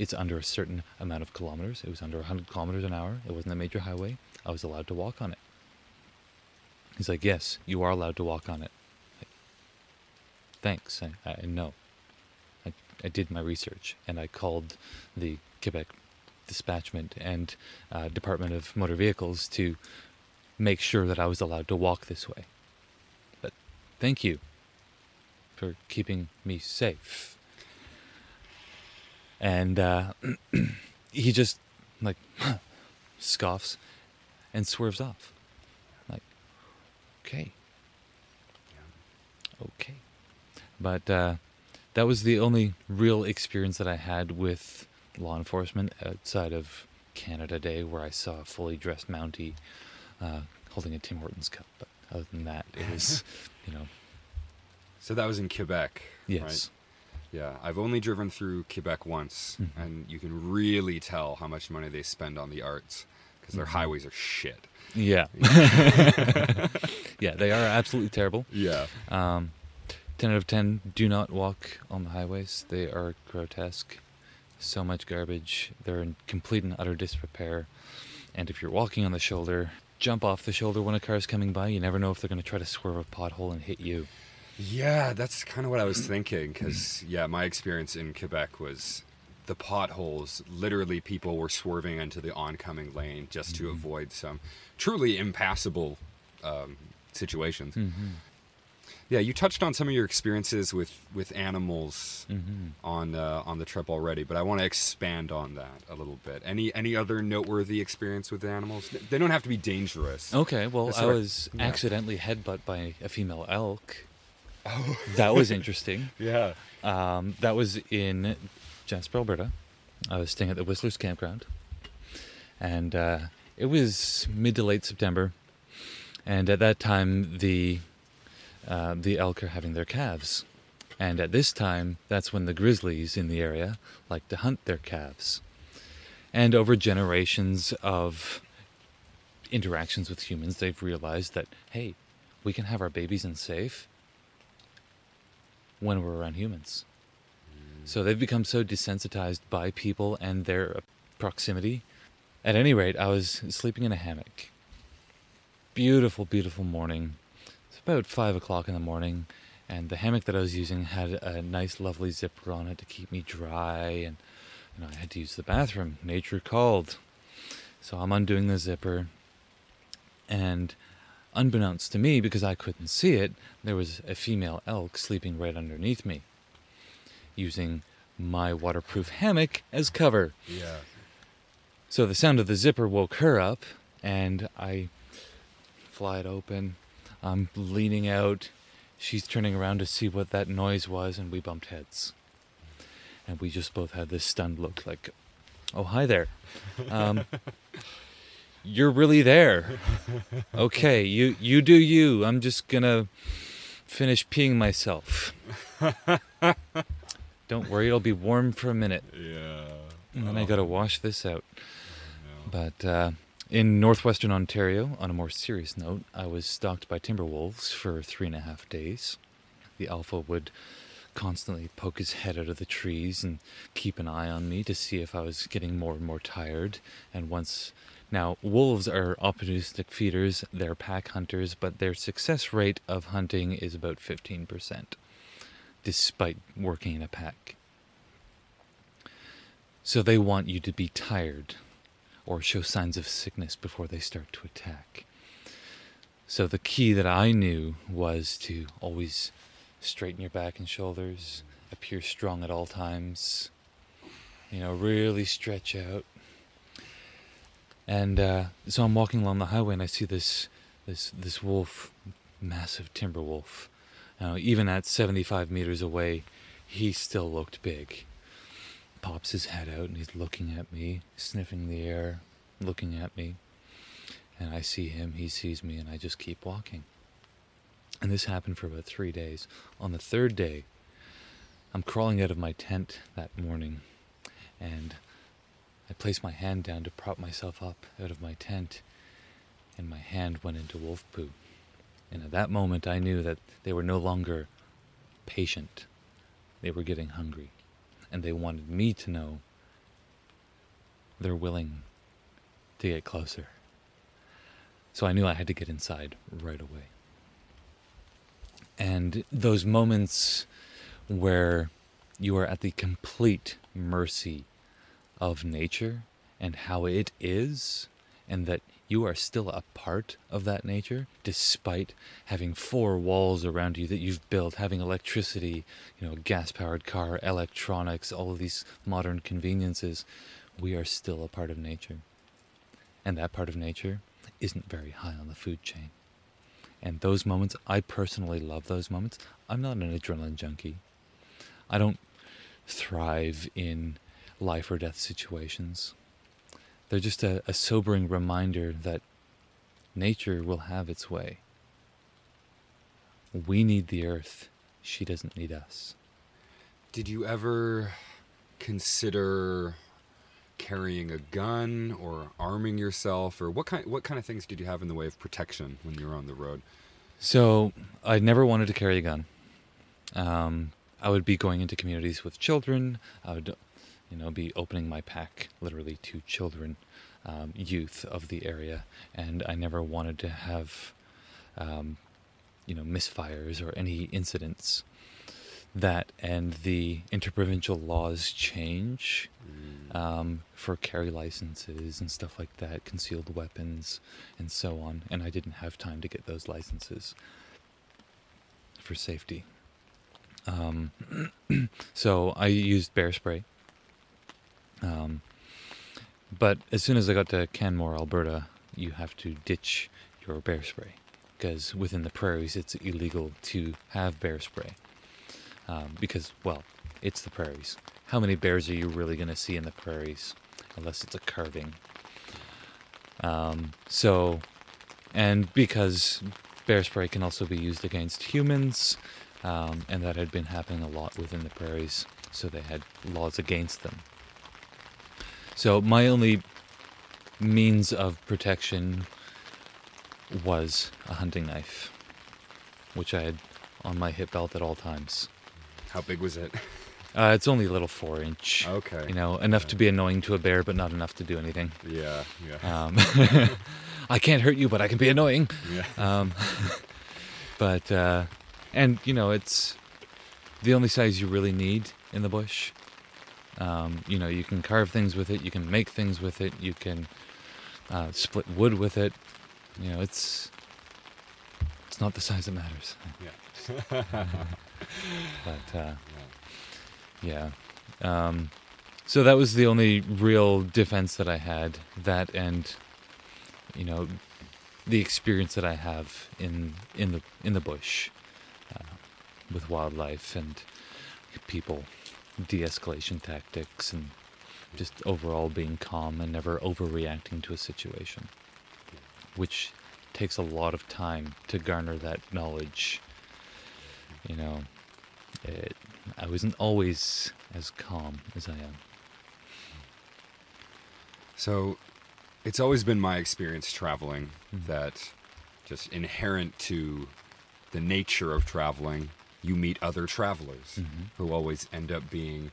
It's under a certain amount of kilometers. It was under 100 kilometers an hour. It wasn't a major highway. I was allowed to walk on it. He's like, Yes, you are allowed to walk on it. Like, Thanks. I, I know. I, I did my research and I called the Quebec Dispatchment and uh, Department of Motor Vehicles to make sure that I was allowed to walk this way. But thank you for keeping me safe. And uh, <clears throat> he just like <clears throat> scoffs and swerves off. Like, okay, okay. But uh, that was the only real experience that I had with law enforcement outside of Canada Day, where I saw a fully dressed Mountie uh, holding a Tim Hortons cup. But other than that, it was, <laughs> you know, So that was in Quebec, yes. right? Yeah, I've only driven through Quebec once, Mhm. and you can really tell how much money they spend on the arts because their Mhm. highways are shit. <laughs> Yeah. yeah, they are absolutely terrible. Yeah. Um, 10 out of 10, do not walk on the highways. They are grotesque. So much garbage. They're in complete and utter disrepair. And if you're walking on the shoulder, jump off the shoulder when a car's coming by. You never know if they're going to try to swerve a pothole and hit you. Yeah, that's kind of what I was thinking because, yeah, my experience in Quebec was the potholes. Literally, people were swerving into the oncoming lane just to avoid some truly impassable um, situations. Mm-hmm. Yeah, you touched on some of your experiences with, with animals Mm-hmm. on uh, on the trip already, but I want to expand on that a little bit. Any any other noteworthy experience with animals? They don't have to be dangerous. Okay, well, I was Yeah. accidentally headbutt by a female elk. Oh. <laughs> That was interesting. Yeah. Um, that was in Jasper, Alberta. I was staying at the Whistlers campground, and uh, it was mid to late September. And at that time, the uh, the elk are having their calves, and at this time, that's when the grizzlies in the area like to hunt their calves. And over generations of interactions with humans, they've realized that hey, we can have our babies in safe when we're around humans. So they've become so desensitized by people and their proximity. At any rate, I was sleeping in a hammock. Beautiful, beautiful morning. It's about five o'clock in the morning, and the hammock that I was using had a nice, lovely zipper on it to keep me dry, and you know, I had to use the bathroom. Nature called. So I'm undoing the zipper, and unbeknownst to me, because I couldn't see it, there was a female elk sleeping right underneath me, using my waterproof hammock as cover. Yeah. So the sound of the zipper woke her up, and I fly it open. I'm leaning out. She's turning around to see what that noise was, and we bumped heads. And we just both had this stunned look like, oh, hi there. Um, <laughs> you're really there. <laughs> Okay, you, you do you. I'm just gonna finish peeing myself. <laughs> Don't worry, it'll be warm for a minute. Yeah. And then I gotta wash this out. But uh, in northwestern Ontario, on a more serious note, I was stalked by timber wolves for three and a half days. The alpha would constantly poke his head out of the trees and keep an eye on me to see if I was getting more and more tired. And once now, wolves are opportunistic feeders, they're pack hunters, but their success rate of hunting is about 15%, despite working in a pack. So they want you to be tired or show signs of sickness before they start to attack. So the key that I knew was to always straighten your back and shoulders, appear strong at all times, you know, really stretch out. And uh, so I'm walking along the highway and I see this this this wolf, massive timber wolf. Now, even at 75 meters away, he still looked big pops his head out and he's looking at me, sniffing the air, looking at me. And I see him, he sees me, and I just keep walking. And this happened for about three days. On the third day, I'm crawling out of my tent that morning, and I placed my hand down to prop myself up out of my tent, and my hand went into wolf poo. And at that moment, I knew that they were no longer patient, they were getting hungry and they wanted me to know they're willing to get closer. So I knew I had to get inside right away. And those moments where you are at the complete mercy of nature and how it is, and that you are still a part of that nature, despite having four walls around you that you've built, having electricity, you know, a gas powered car, electronics, all of these modern conveniences. We are still a part of nature. And that part of nature isn't very high on the food chain. And those moments, I personally love those moments. I'm not an adrenaline junkie. I don't thrive in life or death situations. They're just a, a sobering reminder that nature will have its way. We need the earth, she doesn't need us. Did you ever consider carrying a gun or arming yourself, or what kind what kind of things did you have in the way of protection when you were on the road? So I never wanted to carry a gun. Um, I would be going into communities with children. I would, you know, be opening my pack literally to children, um, youth of the area, and I never wanted to have, um, you know, misfires or any incidents. That and the interprovincial laws change um, for carry licenses and stuff like that, concealed weapons and so on. And I didn't have time to get those licenses for safety. Um, <clears throat> so I used bear spray. Um, but as soon as I got to Canmore, Alberta, you have to ditch your bear spray because within the prairies it's illegal to have bear spray um, because, well, it's the prairies. How many bears are you really going to see in the prairies unless it's a carving? Um, so, and because bear spray can also be used against humans, um, and that had been happening a lot within the prairies, so they had laws against them. So, my only means of protection was a hunting knife, which I had on my hip belt at all times. How big was it? Uh, it's only a little four inch. Okay. You know, enough to be annoying to a bear, but not enough to do anything. Yeah, yeah, Um, <laughs> I can't hurt you, but I can be annoying. yeah. Um, <laughs> but, uh, and, you know, it's the only size you really need in the bush. Um, you know, you can carve things with it, you can make things with it, you can uh, split wood with it. You know, it's it's not the size that matters. yeah. <laughs> But uh, yeah, Um, so that was the only real defense that I had. That and, you know, the experience that I have in in the in the bush, uh, with wildlife and people, de-escalation tactics, and just overall being calm and never overreacting to a situation, which takes a lot of time to garner that knowledge. You know, it, I wasn't always as calm as I am. So, it's always been my experience traveling mm-hmm. that just inherent to the nature of traveling, you meet other travelers mm-hmm. who always end up being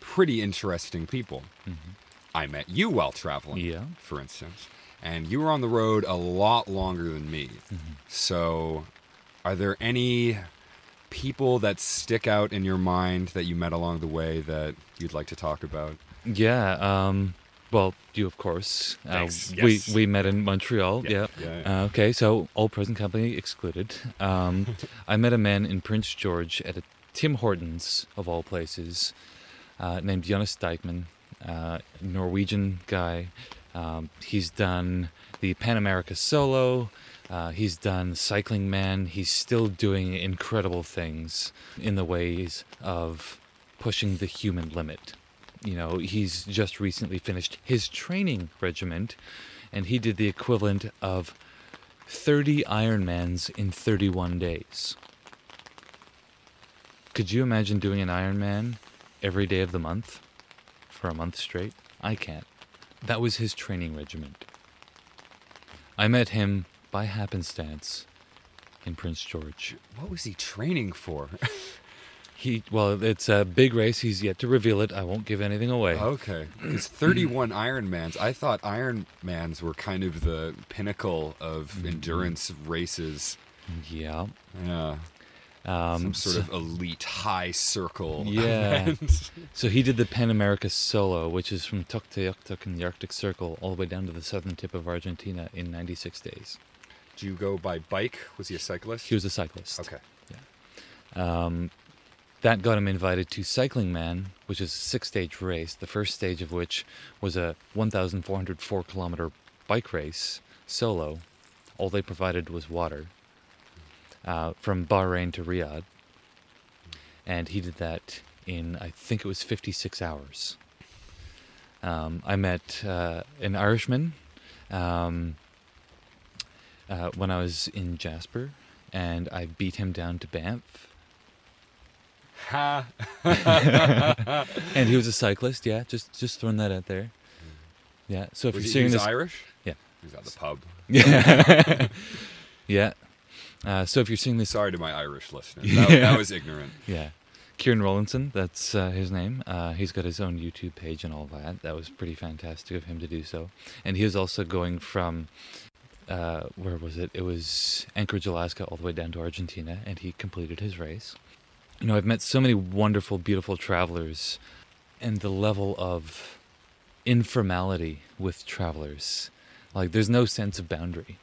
pretty interesting people. Mm-hmm. I met you while traveling, Yeah. for instance, and you were on the road a lot longer than me. Mm-hmm. So, are there any people that stick out in your mind that you met along the way that you'd like to talk about? Yeah. Um, well, you of course. Uh, Thanks, We yes. we met in Montreal. Yeah, Yeah. yeah, yeah. Uh, okay, so all present company excluded. Um, <laughs> I met a man in Prince George at a Tim Hortons of all places, uh, named Jonas Deichmann, uh, Norwegian guy. Um, he's done the Pan America Solo. Uh, he's done Cycling Man. He's still doing incredible things in the ways of pushing the human limit. You know, he's just recently finished his training regiment, and he did the equivalent of 30 Ironmans in 31 days. Could you imagine doing an Ironman every day of the month for a month straight? I can't. That was his training regiment. I met him by happenstance in Prince George. What was he training for? <laughs> He well, it's a big race. He's yet to reveal it. I won't give anything away. Okay. Because 31 Ironmans, I thought Ironmans were kind of the pinnacle of Mm-hmm. endurance races. Yeah. Yeah. Um, Some sort so- of elite high circle. <laughs> Yeah. event. <laughs> So he did the Pan America Solo, which is from Tuktoyaktuk in the Arctic Circle all the way down to the southern tip of Argentina in 96 days. Do you go by bike? Was he a cyclist? He was a cyclist. Okay. Yeah. Um, that got him invited to Cycling Man, which is a six stage race, the first stage of which was a 1,404 kilometer bike race solo. All they provided was water uh, from Bahrain to Riyadh. And he did that in, I think it was 56 hours. Um, I met uh, an Irishman um, uh, when I was in Jasper, and I beat him down to Banff. Ha! <laughs> And he was a cyclist, yeah. Just just throwing that out there. Yeah. So if Was you're he, seeing this, Irish? Yeah. He was at the pub. yeah, <laughs> yeah. Uh, so if you're seeing this, Sorry to my Irish listeners. <laughs> That, that was ignorant. yeah, Kieran Rollinson, that's uh, his name. Uh, he's got his own YouTube page and all that. That was pretty fantastic of him to do so. And he was also going from, uh, where was it? It was Anchorage, Alaska, all the way down to Argentina, and he completed his race. You know, I've met so many wonderful, beautiful travelers, and the level of informality with travelers. Like, there's no sense of boundary.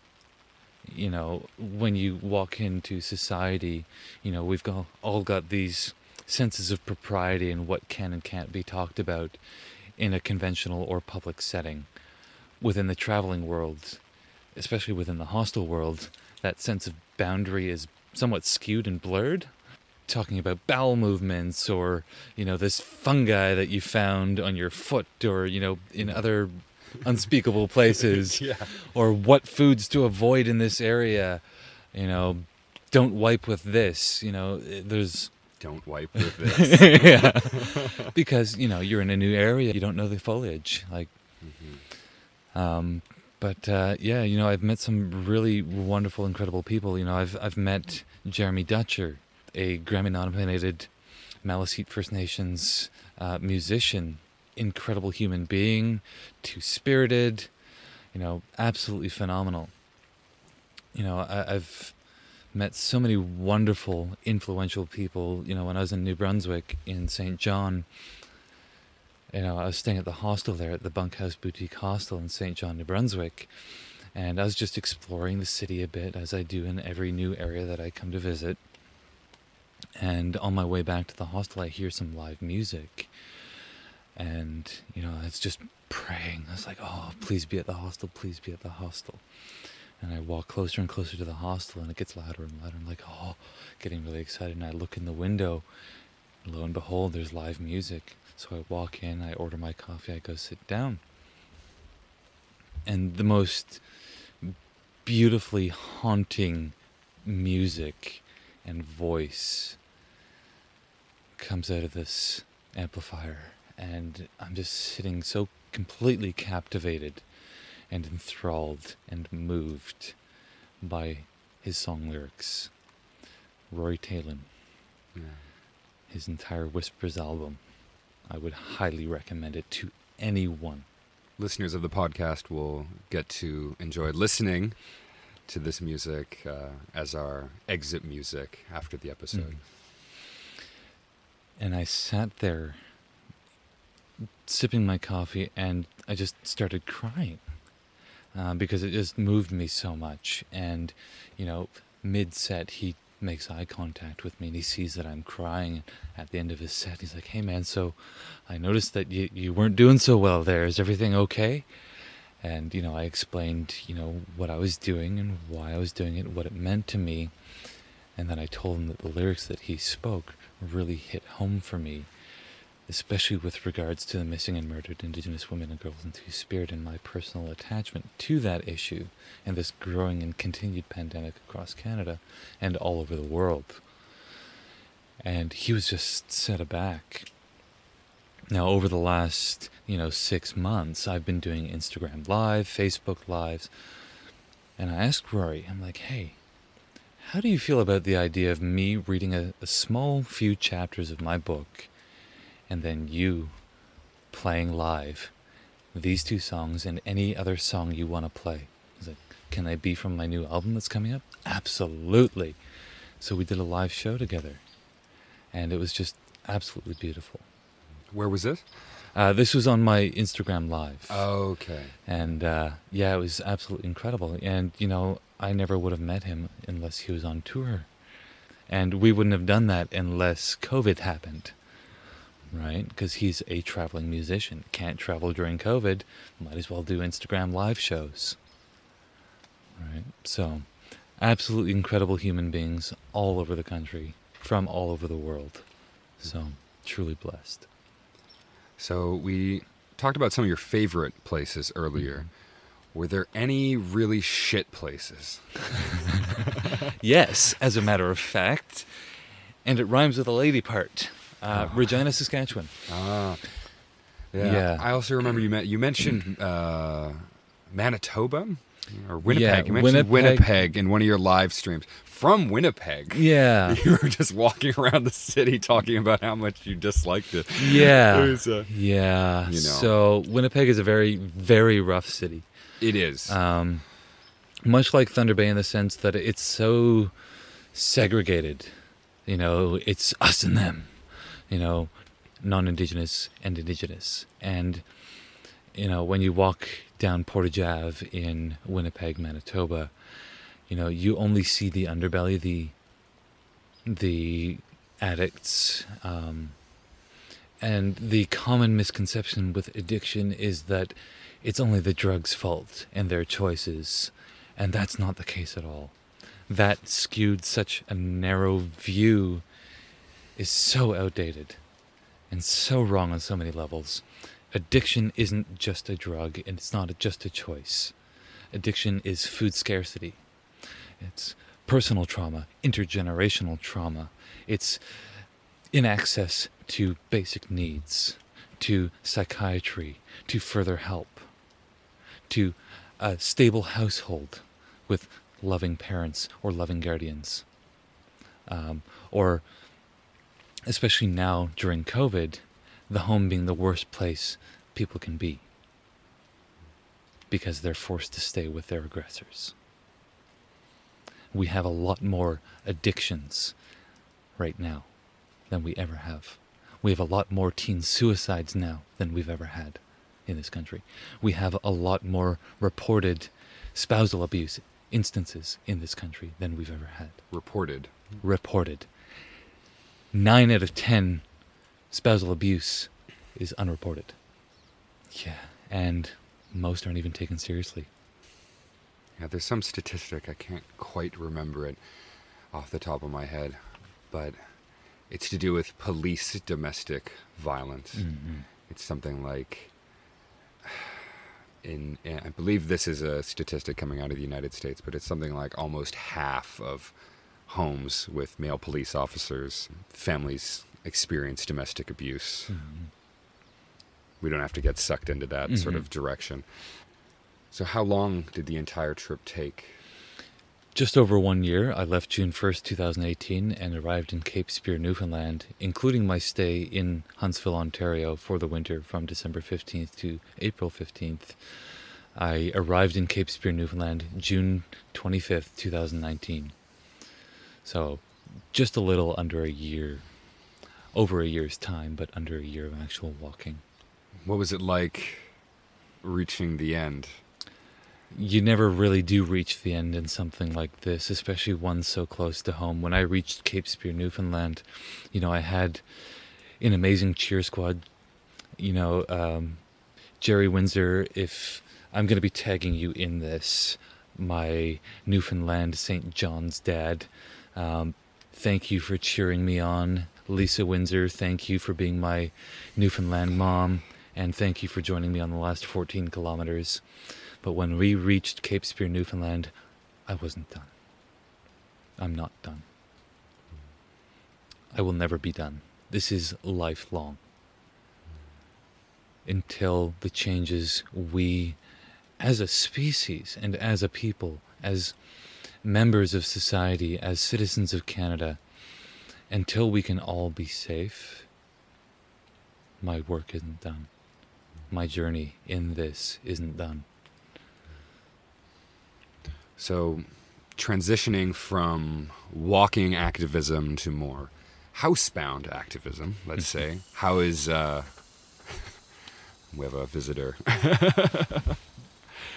You know, when you walk into society, you know, we've got, all got these senses of propriety and what can and can't be talked about in a conventional or public setting. Within the traveling world, especially within the hostel world, that sense of boundary is somewhat skewed and blurred. Talking about bowel movements or, you know, this fungi that you found on your foot or, you know, in other unspeakable places <laughs> Yeah. or what foods to avoid in this area you know don't wipe with this you know eh, there's Don't wipe with this. <laughs> yeah because you know you're in a new area you don't know the foliage like um but uh, yeah you know i've met some really wonderful incredible people you know i've i've met jeremy dutcher a grammy nominated maliseet first nations uh, musician incredible human being two spirited, you know absolutely phenomenal. You know I, i've met so many wonderful influential people you know when i was in new brunswick in st john. You know i was staying at the hostel there at the bunkhouse boutique hostel in st john new brunswick. And i was just exploring the city a bit as i do in every new area that i come to visit And on my way back to the hostel, I hear some live music. And, you know, it's just praying. I was like, oh, please be at the hostel, please be at the hostel. And I walk closer and closer to the hostel, and it gets louder and louder. I'm like, oh, getting really excited. And I look in the window, and lo and behold, there's live music. So I walk in, I order my coffee, I go sit down. And the most beautifully haunting music and voice comes out of this amplifier. And I'm just sitting so completely captivated and enthralled and moved by his song lyrics. Rory Talon, his entire Whispers album. I would highly recommend it to anyone. Listeners of the podcast will get to enjoy listening to this music uh, as our exit music after the episode. And I sat there sipping my coffee and I just started crying uh, because it just moved me so much. And, you know, mid set, he makes eye contact with me and he sees that I'm crying. At the end of his set, he's like, Hey man, so I noticed that you, you weren't doing so well there. Is everything okay? And, you know, I explained, you know, what I was doing and why I was doing it, what it meant to me. And then I told him that the lyrics that he spoke really hit home for me, especially with regards to the missing and murdered Indigenous women and girls in Two Spirit and my personal attachment to that issue and this growing and continued pandemic across Canada and all over the world. And he was just set aback. Now, over the last, you know, six months, I've been doing Instagram Live, Facebook Lives, and I asked Rory, I'm like, hey, how do you feel about the idea of me reading a, a small few chapters of my book and then you playing live these two songs and any other song you want to play? Like, can they be from my new album that's coming up? Absolutely. So we did a live show together, and it was just absolutely beautiful. Where was this? Uh, this was on my Instagram Live. Okay. And uh, yeah, it was absolutely incredible. And, you know, I never would have met him unless he was on tour. And we wouldn't have done that unless COVID happened, right? Because he's a traveling musician. Can't travel during COVID, might as well do Instagram live shows, right? So, absolutely incredible human beings all over the country, from all over the world. So, truly blessed. So we talked about some of your favorite places earlier. Mm-hmm. Were there any really shit places? <laughs> Yes, as a matter of fact. And it rhymes with the lady part. Uh, Regina, Saskatchewan. Ah, yeah. Yeah. I also remember you met, you mentioned uh, Manitoba or Winnipeg. Yeah, you mentioned Winnipeg. Winnipeg in one of your live streams from Winnipeg. Yeah. <laughs> You were just walking around the city talking about how much you disliked it. Yeah. It was, uh, yeah. you know. So Winnipeg is a very, very rough city. It is. Um, much like Thunder Bay in the sense that it's so segregated. You know, it's us and them. You know, non-indigenous and indigenous. And you know, when you walk down Portage Ave in Winnipeg, Manitoba, you know, you only see the underbelly, the the addicts. Um, and the common misconception with addiction is that it's only the drug's fault and their choices. And that's not the case at all. That skewed such a narrow view is so outdated and so wrong on so many levels. Addiction isn't just a drug and it's not just a choice. Addiction is food scarcity. It's personal trauma, intergenerational trauma. It's inaccess to basic needs, to psychiatry, to further help, to a stable household with loving parents or loving guardians. Um, or, especially now during COVID, the home being the worst place people can be because they're forced to stay with their aggressors. We have a lot more addictions right now than we ever have. We have a lot more teen suicides now than we've ever had in this country. We have a lot more reported spousal abuse instances in this country than we've ever had. Reported. Reported. nine out of ten spousal abuse is unreported. Yeah, and most aren't even taken seriously. Yeah, there's some statistic, I can't quite remember it off the top of my head, but it's to do with police domestic violence. Mm-hmm. It's something like <sighs> in I believe this is a statistic coming out of the United States, but it's something like almost half of homes with male police officers, families experience domestic abuse. We don't have to get sucked into that sort Mhm. of direction. So how long did the entire trip take? Just over one year, I left June 1st, 2018, and arrived in Cape Spear, Newfoundland, including my stay in Huntsville, Ontario for the winter from December 15th to April 15th. I arrived in Cape Spear, Newfoundland, June 25th, 2019. So just a little under a year, over a year's time, but under a year of actual walking. What was it like reaching the end? You never really do reach the end in something like this, especially one so close to home. When I reached Cape Spear, Newfoundland, you know, I had an amazing cheer squad. You know, um, Jerry Windsor, if I'm going to be tagging you in this, my Newfoundland St. John's dad, um, thank you for cheering me on. Lisa Windsor, thank you for being my Newfoundland mom, and thank you for joining me on the last 14 kilometers. But when we reached Cape Spear, Newfoundland, I wasn't done. I'm not done. I will never be done. This is lifelong. Until the changes we, as a species and as a people, as members of society, as citizens of Canada, until we can all be safe, my work isn't done. My journey in this isn't done. So, transitioning from walking activism to more housebound activism, let's <laughs> say. How is uh <laughs> we have a visitor. <laughs>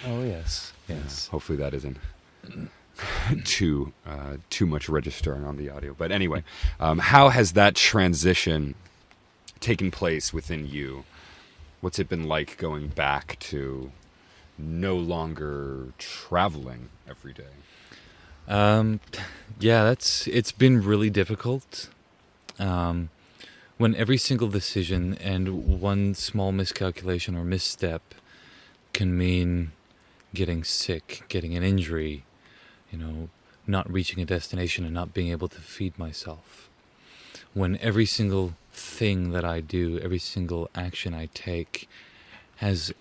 Oh yes, yes. Hopefully that isn't too uh, too much registering on the audio. But anyway, um, how has that transition taken place within you? What's it been like going back to no longer traveling every day? Um, yeah, that's it's been really difficult. Um, when every single decision and one small miscalculation or misstep can mean getting sick, getting an injury, you know, not reaching a destination and not being able to feed myself. When every single thing that I do, every single action I take has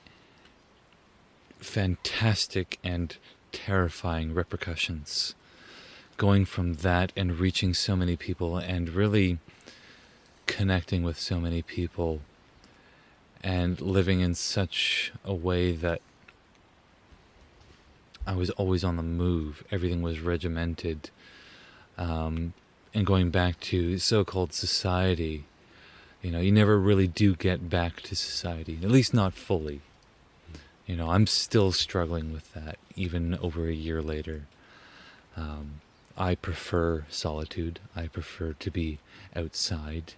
fantastic and terrifying repercussions. Going from that and reaching so many people and really connecting with so many people and living in such a way that I was always on the move. Everything was regimented. Um, and going back to so called society, you know, you never really do get back to society, at least not fully. You know, I'm still struggling with that, even over a year later. Um, I prefer solitude. I prefer to be outside,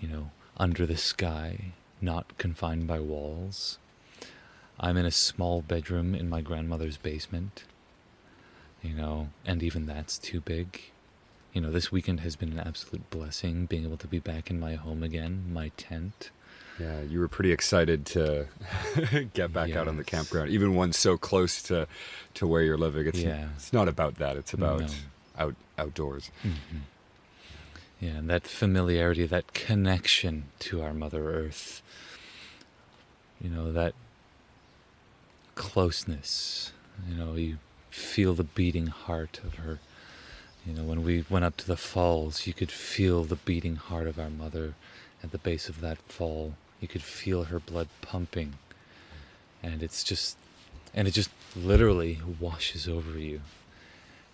you know, under the sky, not confined by walls. I'm in a small bedroom in my grandmother's basement, you know, and even that's too big. You know, this weekend has been an absolute blessing being able to be back in my home again, my tent. Yeah, you were pretty excited to <laughs> get back out on the campground, even one so close to to where you're living. It's Yeah. it's not about that. It's about No. out outdoors. Mm-hmm. Yeah, and that familiarity, that connection to our Mother Earth, you know, that closeness, you know, you feel the beating heart of her. You know, when we went up to the falls, you could feel the beating heart of our mother at the base of that fall. You could feel her blood pumping. And it's just, and it just literally washes over you.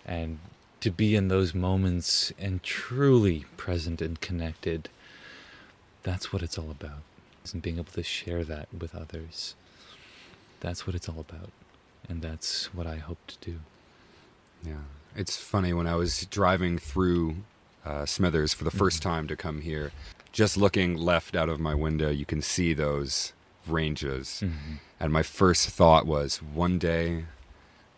And to be in those moments and truly present and connected, that's what it's all about. And being able to share that with others. That's what it's all about. And that's what I hope to do. Yeah. It's funny when I was driving through uh, Smithers for the first time to come here. Just looking left out of my window, you can see those ranges. Mhm. And my first thought was, one day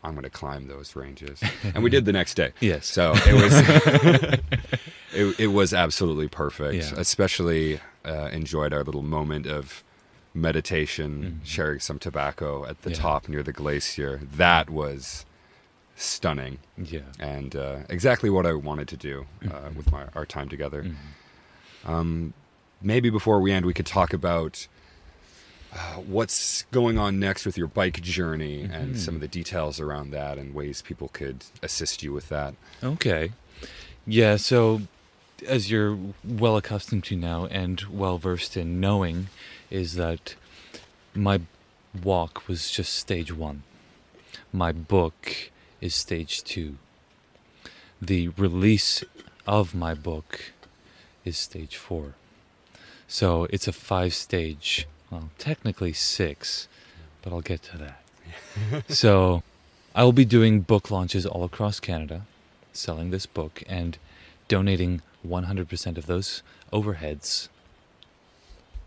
I'm going to climb those ranges. and we did the next day. <laughs> Yes. So it was <laughs> it, it was absolutely perfect. Yeah. Especially uh, enjoyed our little moment of meditation, Mhm. sharing some tobacco at the Yeah. top near the glacier. That was stunning Yeah. and uh, exactly what I wanted to do uh, Mhm. with my our time together. Um, maybe before we end, we could talk about uh, what's going on next with your bike journey and Mhm. some of the details around that and ways people could assist you with that. Okay. Yeah, so as you're well accustomed to now and well versed in knowing, is that my walk was just stage one. My book is stage two. The release of my book is stage four. So it's a five stage, well, technically six, but I'll get to that. <laughs> so I will be doing book launches all across Canada selling this book and donating 100% of those overheads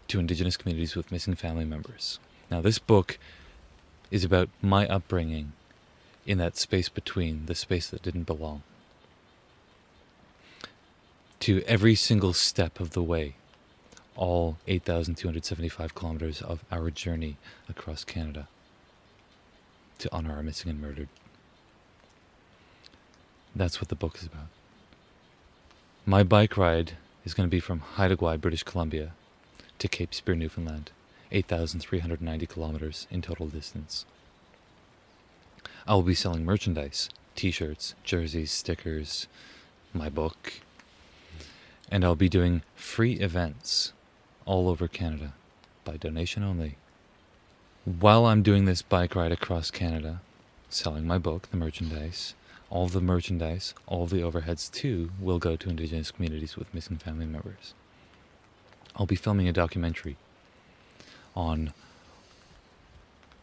to Indigenous communities with missing family members. Now, this book is about my upbringing in that space between, the space that didn't belong. To every single step of the way, all 8,275 kilometers of our journey across Canada to honor our missing and murdered. That's what the book is about. My bike ride is going to be from Haida Gwaii, British Columbia, to Cape Spear, Newfoundland, 8,390 kilometers in total distance. I will be selling merchandise t shirts, jerseys, stickers, my book, and I'll be doing free events all over Canada by donation only. While I'm doing this bike ride across Canada, selling my book, the merchandise, all the merchandise, all the overheads too, will go to Indigenous communities with missing family members. I'll be filming a documentary on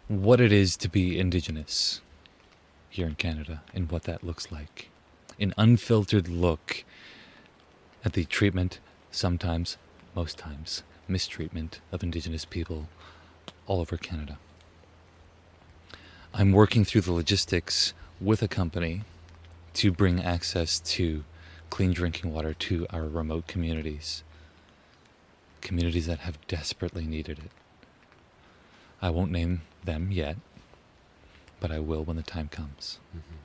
what it is to be Indigenous here in Canada and what that looks like. An unfiltered look at the treatment, sometimes, most times, mistreatment of Indigenous people all over Canada. I'm working through the logistics with a company to bring access to clean drinking water to our remote communities. Communities that have desperately needed it. I won't name them yet, but I will when the time comes. Mm-hmm.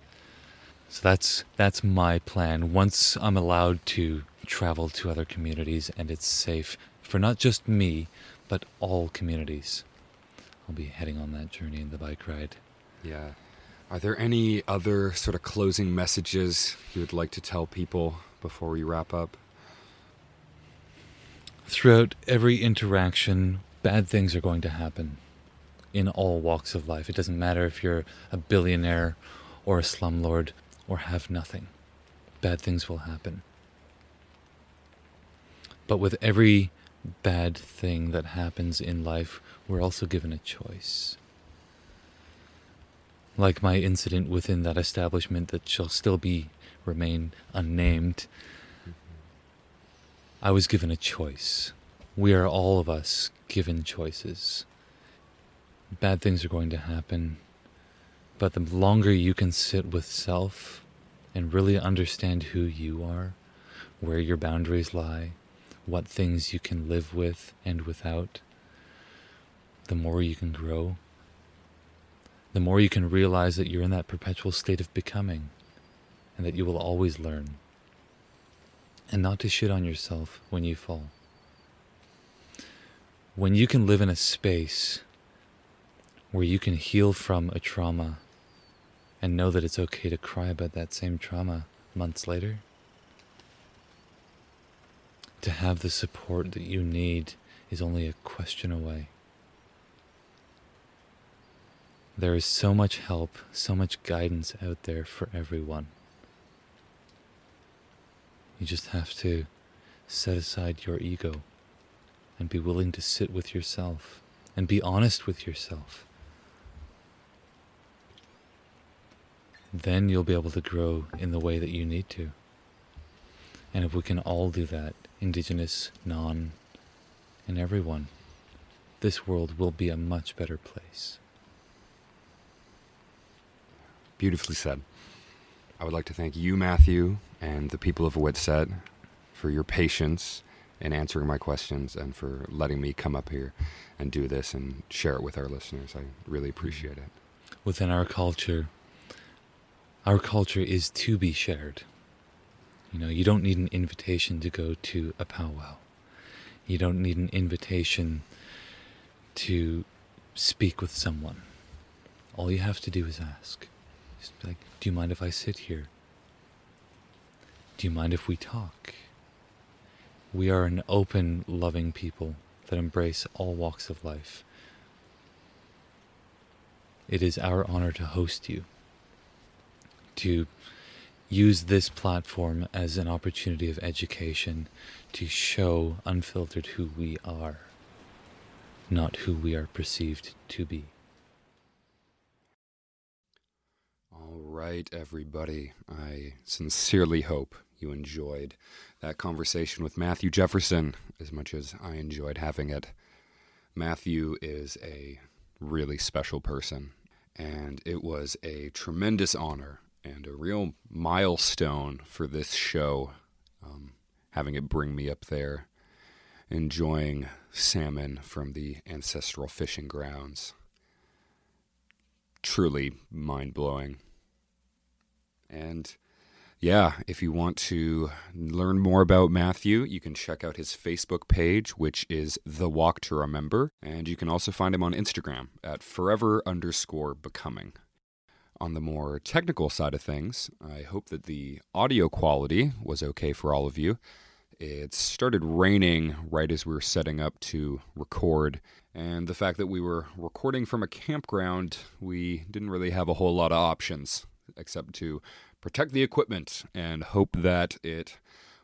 So that's that's my plan. Once I'm allowed to travel to other communities and it's safe for not just me, but all communities, I'll be heading on that journey in the bike ride. Yeah. Are there any other sort of closing messages you would like to tell people before we wrap up? Throughout every interaction, bad things are going to happen in all walks of life. It doesn't matter if you're a billionaire or a slumlord or have nothing. Bad things will happen. But with every bad thing that happens in life, we're also given a choice. Like my incident within that establishment that shall still be remain unnamed. I was given a choice. We are all of us given choices. Bad things are going to happen, but the longer you can sit with self and really understand who you are, where your boundaries lie, what things you can live with and without, the more you can grow. The more you can realize that you're in that perpetual state of becoming and that you will always learn and not to shit on yourself when you fall. When you can live in a space where you can heal from a trauma and know that it's okay to cry about that same trauma months later, to have the support that you need is only a question away. There is so much help, so much guidance out there for everyone. You just have to set aside your ego and be willing to sit with yourself and be honest with yourself. Then you'll be able to grow in the way that you need to. And if we can all do that, indigenous, non, and everyone, this world will be a much better place. Beautifully said. I would like to thank you, Matthew, and the people of Witset for your patience in answering my questions and for letting me come up here and do this and share it with our listeners. I really appreciate it. Within our culture, our culture is to be shared. You know, you don't need an invitation to go to a powwow. You don't need an invitation to speak with someone. All you have to do is ask. Just like, do you mind if I sit here? Do you mind if we talk? We are an open, loving people that embrace all walks of life. It is our honor to host you, to use this platform as an opportunity of education to show unfiltered who we are, not who we are perceived to be. All right, everybody. I sincerely hope you enjoyed that conversation with Matthew Jefferson as much as I enjoyed having it. Matthew is a really special person, and it was a tremendous honor and a real milestone for this show, um, having it bring me up there, enjoying salmon from the ancestral fishing grounds. Truly mind blowing. And yeah, if you want to learn more about Matthew, you can check out his Facebook page, which is The Walk to Remember. And you can also find him on Instagram at forever underscore becoming. On the more technical side of things, I hope that the audio quality was okay for all of you. It started raining right as we were setting up to record, and the fact that we were recording from a campground, we didn't really have a whole lot of options except to protect the equipment and hope that it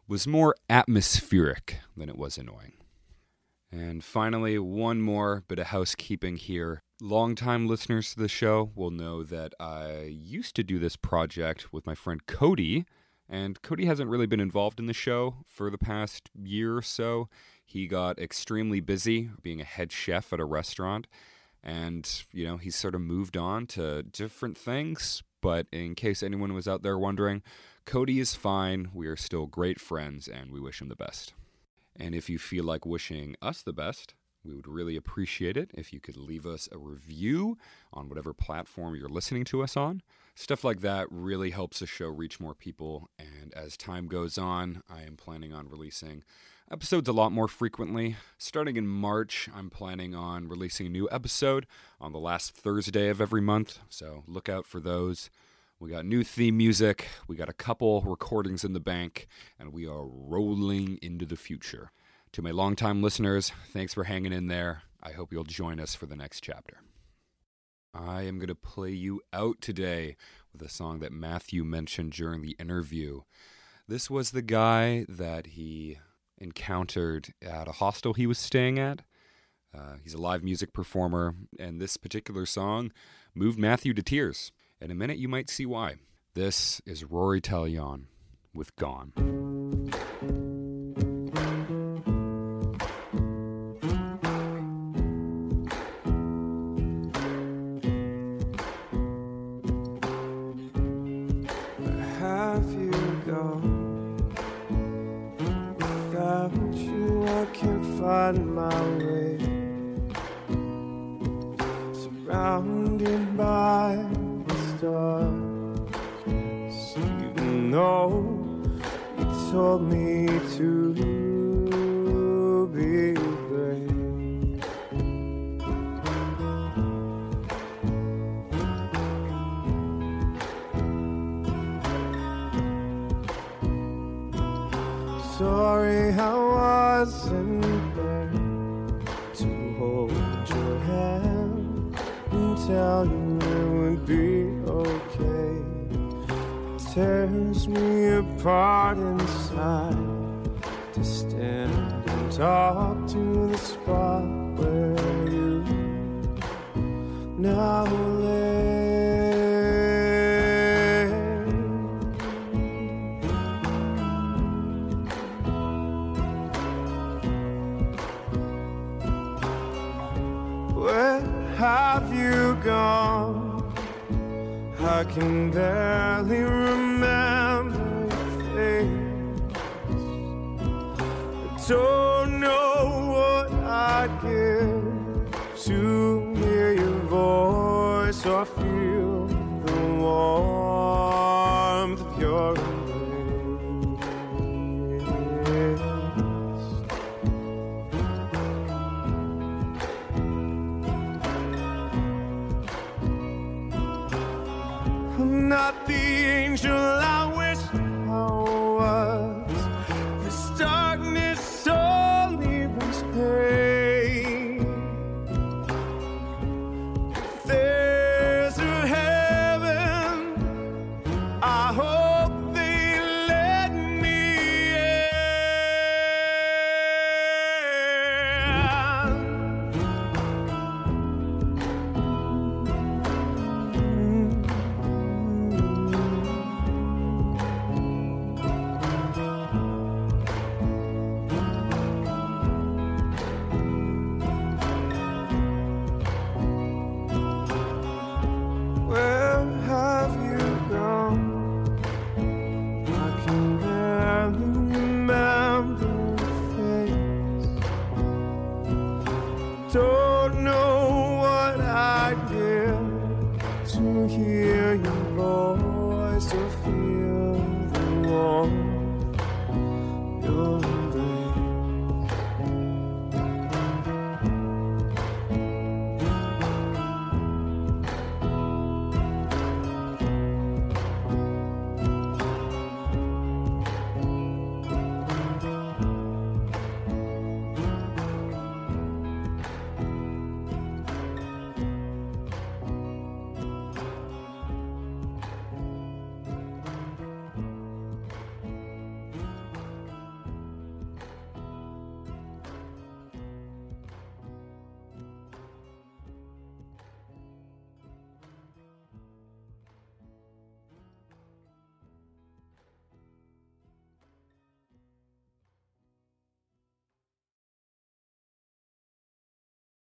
was more atmospheric than it was annoying. And finally, one more bit of housekeeping here. Longtime listeners to the show will know that I used to do this project with my friend Cody, and Cody hasn't really been involved in the show for the past year or so. He got extremely busy being a head chef at a restaurant, and, you know, he's sort of moved on to different things. But in case anyone was out there wondering, Cody is fine. We are still great friends, and we wish him the best. And if you feel like wishing us the best, we would really appreciate it if you could leave us a review on whatever platform you're listening to us on. Stuff like that really helps the show reach more people. And as time goes on, I am planning on releasing episodes a lot more frequently. Starting in March, I'm planning on releasing a new episode on the last Thursday of every month. So look out for those. We got new theme music, we got a couple recordings in the bank, and we are rolling into the future. To my longtime listeners, thanks for hanging in there. I hope you'll join us for the next chapter. I am going to play you out today with a song that Matthew mentioned during the interview. This was the guy that he encountered at a hostel he was staying at. Uh, he's a live music performer, and this particular song moved Matthew to tears. In a minute, you might see why. This is Rory Talion with Gone.